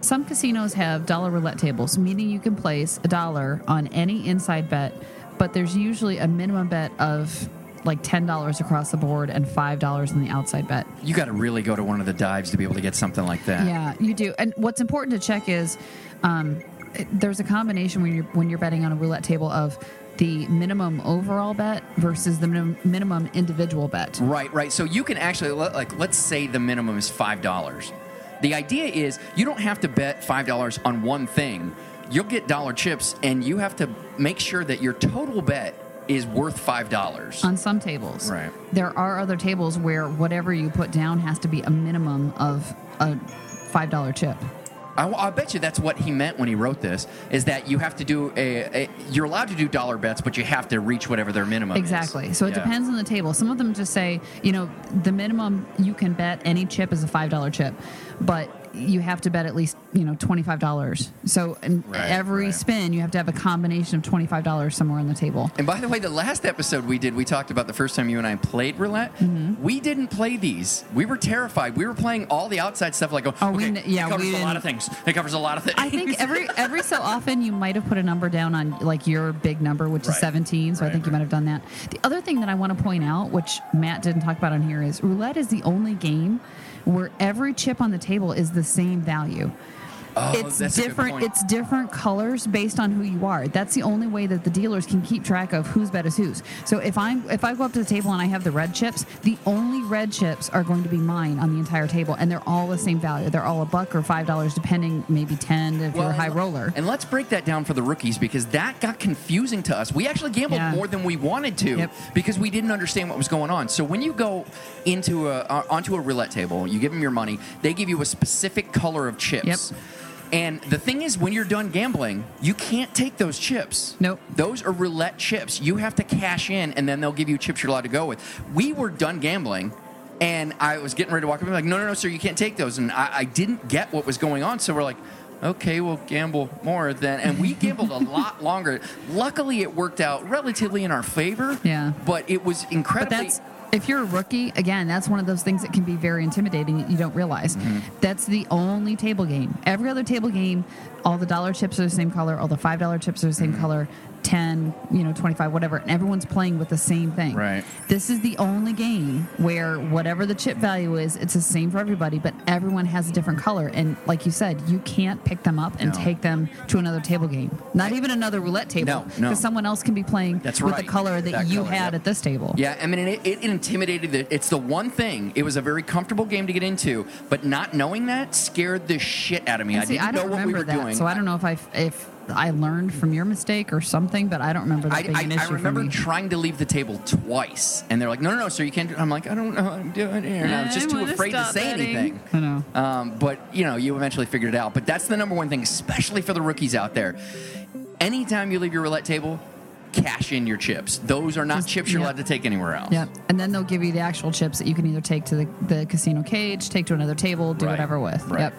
S9: Some casinos have dollar roulette tables, meaning you can place a dollar on any inside bet, but there's usually a minimum bet of like $10 across the board and $5 in the outside bet.
S8: You got to really go to one of the dives to be able to get something like that.
S9: Yeah, you do. And what's important to check is um, there's a combination when you're when you're betting on a roulette table of the minimum overall bet versus the minim- minimum individual bet.
S8: Right, right. So you can actually like let's say the minimum is five dollars. The idea is you don't have to bet five dollars on one thing. You'll get dollar chips, and you have to make sure that your total bet is worth five dollars.
S9: On some tables,
S8: Right.
S9: There are other tables where whatever you put down has to be a minimum of a five dollar chip.
S8: I, I bet you that's what he meant when he wrote this. Is that you have to do a, a you're allowed to do dollar bets, but you have to reach whatever their minimum is.
S9: Exactly. So it
S8: Yeah.
S9: depends on the table. Some of them just say, you know, the minimum you can bet any chip is a five dollar chip, but you have to bet at least you know twenty five dollars. So in
S8: Right,
S9: every
S8: right.
S9: spin, you have to have a combination of twenty five dollars somewhere on the table.
S8: And by the way, the last episode we did, we talked about the first time you and I played roulette.
S9: Mm-hmm.
S8: We didn't play these. We were terrified. We were playing all the outside stuff, like, oh,
S9: we
S8: okay,
S9: n- yeah,
S8: it covers
S9: we
S8: a lot of things. It covers a lot of things.
S9: I think every every so often you might have put a number down on like your big number, which
S8: Right.
S9: is 17. So I think you might have done that. The other thing that I want to point out, which Matt didn't talk about on here, is roulette is the only game where every chip on the table is the same value.
S8: Oh,
S9: it's
S8: that's a good
S9: different. It's different colors based on who you are. That's the only way that the dealers can keep track of whose bet is whose. So if I'm if I go up to the table and I have the red chips, the only red chips are going to be mine on the entire table, and they're all the same value. They're all a buck or five dollars, depending, maybe ten if you're a high roller.
S8: And let's break that down for the rookies because that got confusing to us. We actually gambled
S9: Yeah.
S8: more than we wanted to
S9: Yep.
S8: because we didn't understand what was going on. So when you go into a uh, onto a roulette table, you give them your money. They give you a specific color of chips.
S9: Yep.
S8: And the thing is, when you're done gambling, you can't take those chips.
S9: Nope.
S8: Those are roulette chips. You have to cash in, and then they'll give you chips you're allowed to go with. We were done gambling, and I was getting ready to walk up. I'm like, no, no, no, sir, you can't take those. And I, I didn't get what was going on, so we're like, okay, we'll gamble more then. And we [laughs] gambled a lot longer. Luckily, it worked out relatively in our favor.
S9: Yeah.
S8: But it was
S9: But
S8: incredibly.
S9: that's if you're a rookie, again, that's one of those things that can be very intimidating that you don't realize.
S8: Mm-hmm.
S9: That's the only table game. Every other table game, all the dollar chips are the same color, all the five dollar chips are the
S8: Mm-hmm.
S9: same color, ten, you know, twenty five, whatever, and everyone's playing with the same thing.
S8: Right.
S9: This is the only game where whatever the chip value is, it's the same for everybody, but everyone has a different color. And like you said, you can't pick them up and
S8: No.
S9: take them to another table game. Not even another roulette table.
S8: No, no.
S9: Because someone else can be playing
S8: That's
S9: with
S8: right.
S9: the color that,
S8: That
S9: you
S8: color,
S9: had
S8: yep.
S9: at this table.
S8: Yeah, I mean, it, it intimidated. The, it's the one thing. It was a very comfortable game to get into, but not knowing that scared the shit out of me.
S9: And
S8: I didn't
S9: I
S8: know what we were
S9: that,
S8: doing.
S9: so I don't know if I if I learned from your mistake or something, but I don't remember that
S8: I,
S9: being an
S8: I,
S9: issue
S8: I remember
S9: for me.
S8: trying to leave the table twice, and they're like, "No, no, no, sir, you can't." do I'm like, "I don't know what I'm doing here," and I was just too
S9: wanna
S8: afraid to
S9: stop
S8: say
S9: betting.
S8: anything.
S9: I know.
S8: Um, but you know, you eventually figured it out. But that's the number one thing, especially for the rookies out there. Anytime you leave your roulette table, cash in your chips. Those are not
S9: Just-
S8: chips you're allowed to take anywhere else.
S9: Yep. And then they'll give you the actual chips that you can either take to the, the casino cage, take to another table, do
S8: Right.
S9: whatever with.
S8: Right.
S9: Yep.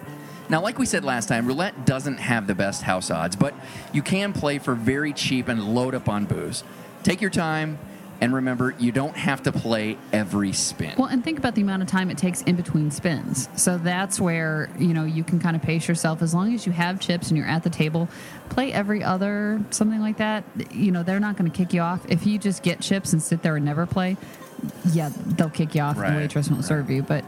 S8: Now, like we said last time, roulette doesn't have the best house odds, but you can play for very cheap and load up on booze. Take your time, and remember, you don't have to play every spin.
S9: Well, and think about the amount of time it takes in between spins. So that's where, you know, you can kind of pace yourself. As long as you have chips and you're at the table, play every other, something like that. You know, they're not going to kick you off. If you just get chips and sit there and never play, yeah, they'll kick you off and
S8: Right,
S9: the waitress won't serve you. But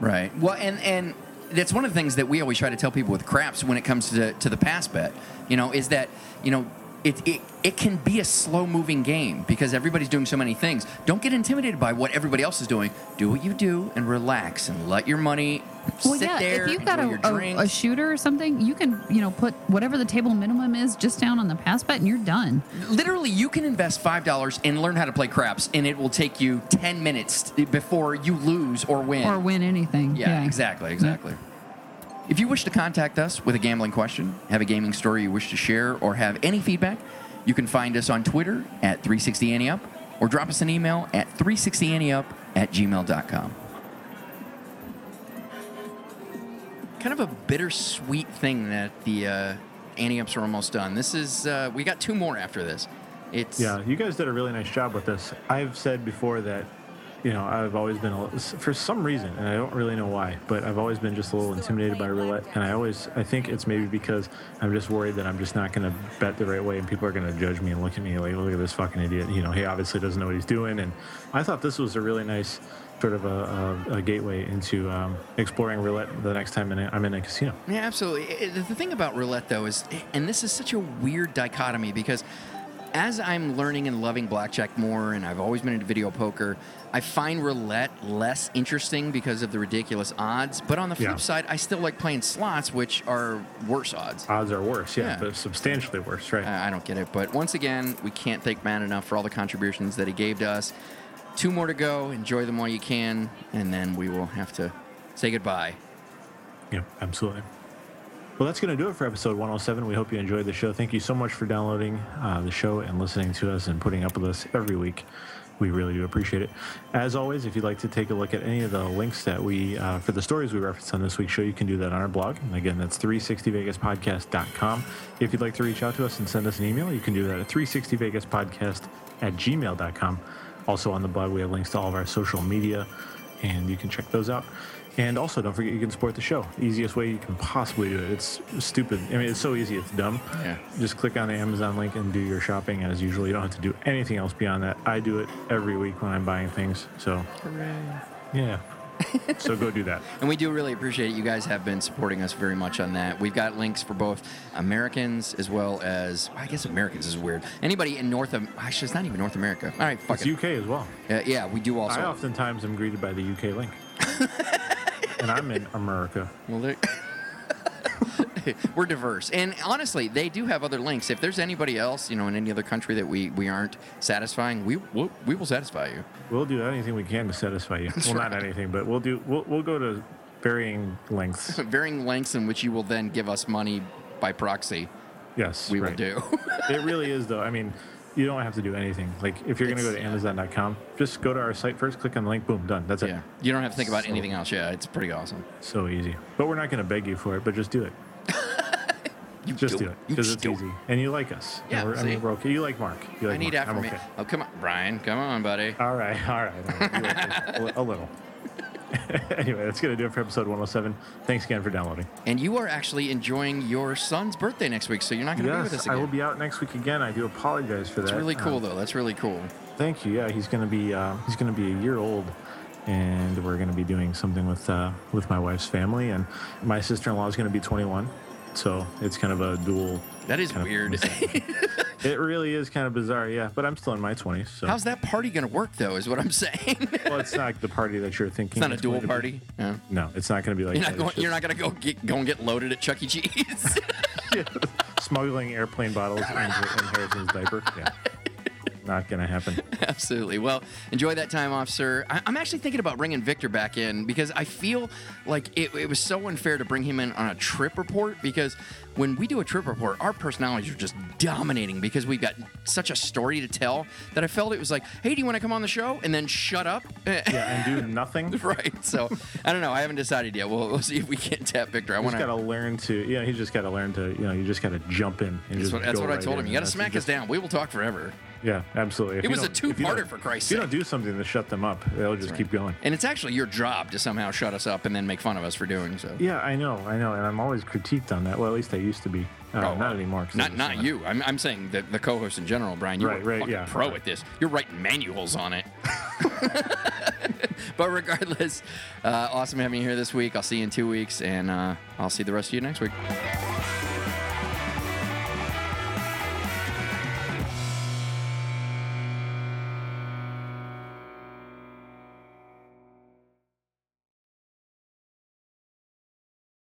S8: Right. Well, and and that's one of the things that we always try to tell people with craps when it comes to to the pass bet. You know, is that you know. It, it, it can be a slow moving game because everybody's doing so many things. Don't get intimidated by what everybody else is doing. Do what you do and relax and let your money
S9: Well,
S8: sit
S9: yeah,
S8: there.
S9: if you've got a, a, a shooter or something, you can, you know, put whatever the table minimum is just down on the pass bet and you're done.
S8: Literally, you can invest five dollars and learn how to play craps, and it will take you ten minutes before you lose or win.
S9: Or win anything.
S8: Yeah,
S9: Yeah,
S8: exactly, exactly. If you wish to contact us with a gambling question, have a gaming story you wish to share, or have any feedback, you can find us on Twitter at 360anteup or drop us an email at 360anteup at gmail.com. Kind of a bittersweet thing that the uh, Ante-Ups are almost done. This is, uh, we got two more after this. It's
S1: Yeah, you guys did a really nice job with this. I've said before that, you know, I've always been, for some reason, and I don't really know why, but I've always been just a little intimidated by roulette. And I always, I think it's maybe because I'm just worried that I'm just not going to bet the right way and people are going to judge me and look at me like, look at this fucking idiot. You know, he obviously doesn't know what he's doing. And I thought this was a really nice sort of a, a, a gateway into um, exploring roulette the next time I'm in a casino.
S8: Yeah, absolutely. The thing about roulette, though, is, and this is such a weird dichotomy because as I'm learning and loving blackjack more, and I've always been into video poker, I find roulette less interesting because of the ridiculous odds. But on the flip
S1: Yeah.
S8: side, I still like playing slots, which are worse odds.
S1: Odds are worse, yeah,
S8: Yeah.
S1: but substantially worse, right?
S8: I I don't get it. But once again, we can't thank Matt enough for all the contributions that he gave to us. Two more to go. Enjoy them while you can, and then we will have to say goodbye.
S1: Yeah, absolutely. Well, that's going to do it for episode 107. We hope you enjoyed the show. Thank you so much for downloading uh, the show and listening to us and putting up with us every week. We really do appreciate it. As always, if you'd like to take a look at any of the links that we, uh, for the stories we referenced on this week's show, you can do that on our blog. And again, that's 360vegaspodcast.com. If you'd like to reach out to us and send us an email, you can do that at 360vegaspodcast at gmail.com. Also on the blog, we have links to all of our social media, and you can check those out. And also, don't forget you can support the show. Easiest way you can possibly do it. It's stupid. I mean, it's so easy. It's dumb.
S8: Yeah.
S1: Just click on the Amazon link and do your shopping as usual. You don't have to do anything else beyond that. I do it every week when I'm buying things. So, Hooray. yeah. so go do that. [laughs]
S8: And we do really appreciate it. You guys have been supporting us very much on that. We've got links for both Americans as well as, I guess Americans is weird. Anybody in North, Am- actually, it's not even North America. All right, fuck
S1: It's
S8: it.
S1: UK as well.
S8: Uh, yeah, we do also.
S1: I oftentimes am greeted by the UK link. [laughs] and I'm in America.
S8: Well, [laughs] we're diverse, and honestly, they do have other links. If there's anybody else, you know, in any other country that we, we aren't satisfying, we we'll, we will satisfy you.
S1: We'll do anything we can to satisfy you. well, not anything, but we'll do. We'll, we'll go to varying lengths. [laughs]
S8: varying lengths in which you will then give us money by proxy.
S1: Yes,
S8: we
S1: right.
S8: will do.
S1: it really is, though. I mean, you don't have to do anything. Like, if you're going to go to Amazon.com, just go to our site first, click on the link, boom, done. That's it.
S8: yeah, you don't have to think about
S1: So-
S8: anything else. Yeah, it's pretty awesome.
S1: So easy. But we're not going to beg you for it, but just do it. [laughs]
S8: You
S1: Just
S8: do
S1: do it because it's
S8: do
S1: easy, and you like us.
S8: Yeah,
S1: I mean, we're okay. You like Mark. You like
S8: I need
S1: Mark.
S8: Affirmation.
S1: okay.
S8: Oh, come on, Brian. Come on, buddy.
S1: All right, all right. All right. You like me. a, li- a little. [laughs] anyway, that's going to do it for episode 107. Thanks again for downloading.
S8: And you are actually enjoying your son's birthday next week, so you're not going to be with us
S1: Yes,
S8: again.
S1: I will be out next week again. I do apologize for that.
S8: That's really cool,
S1: Um,
S8: though. That's really cool.
S1: Thank you. Yeah, he's gonna be uh, he's gonna be a year old, and we're gonna be doing something with uh, with my wife's family, and my sister in law is gonna be 21, so it's kind of a dual.
S8: That is weird. [laughs]
S1: It really is kind of bizarre, yeah. But I'm still in my 20s, so
S8: How's that party going to work, though? Is what I'm [laughs] saying.
S1: well, it's not the party that you're thinking.
S8: it's not a dual
S1: going to be.
S8: party. Yeah.
S1: No, it's not gonna be like
S8: You're
S1: that.
S8: not going.
S1: It's
S8: You're
S1: just
S8: not going to go get go and get loaded at Chuck E. Cheese. [laughs]
S1: smuggling airplane bottles into in Harrison's diaper. Yeah, not gonna happen. [laughs]
S8: Absolutely. Well, enjoy that time off, sir. I- I'm actually thinking about bringing Victor back in because I feel like it, it was so unfair to bring him in on a trip report because when we do a trip report, our personalities are just dominating because we've got such a story to tell that I felt it was like, hey, do you want to come on the show? And then shut up. [laughs]
S1: Yeah, and do nothing. [laughs]
S8: right. So I don't know. I haven't decided yet. We'll, we'll see if we can tap Victor. I want to.
S1: gotta learn to, you know, he just gotta learn to, you know, you just gotta jump in and
S8: That's
S1: just
S8: what, that's what I
S1: right
S8: told him. You got to smack us
S1: just-
S8: down. We will talk forever.
S1: Yeah, absolutely. If
S8: It was a
S1: you
S8: two-parter, for Christ's
S1: If you don't do something to shut them up, they'll just keep going.
S8: And it's actually your job to somehow shut us up and then make fun of us for doing so.
S1: Yeah, I know, I know, and I'm always critiqued on that. Well, at least I used to be. Uh,
S8: Oh,
S1: not anymore. 'cause
S8: Not not you. I'm, I'm saying the, the co-host in general, Brian. You're
S1: Right,
S8: a
S1: right,
S8: fucking
S1: yeah.
S8: pro at this. You're writing manuals on it. [laughs] but regardless, uh, awesome having you here this week. I'll see you in two weeks, and uh, I'll see the rest of you next week.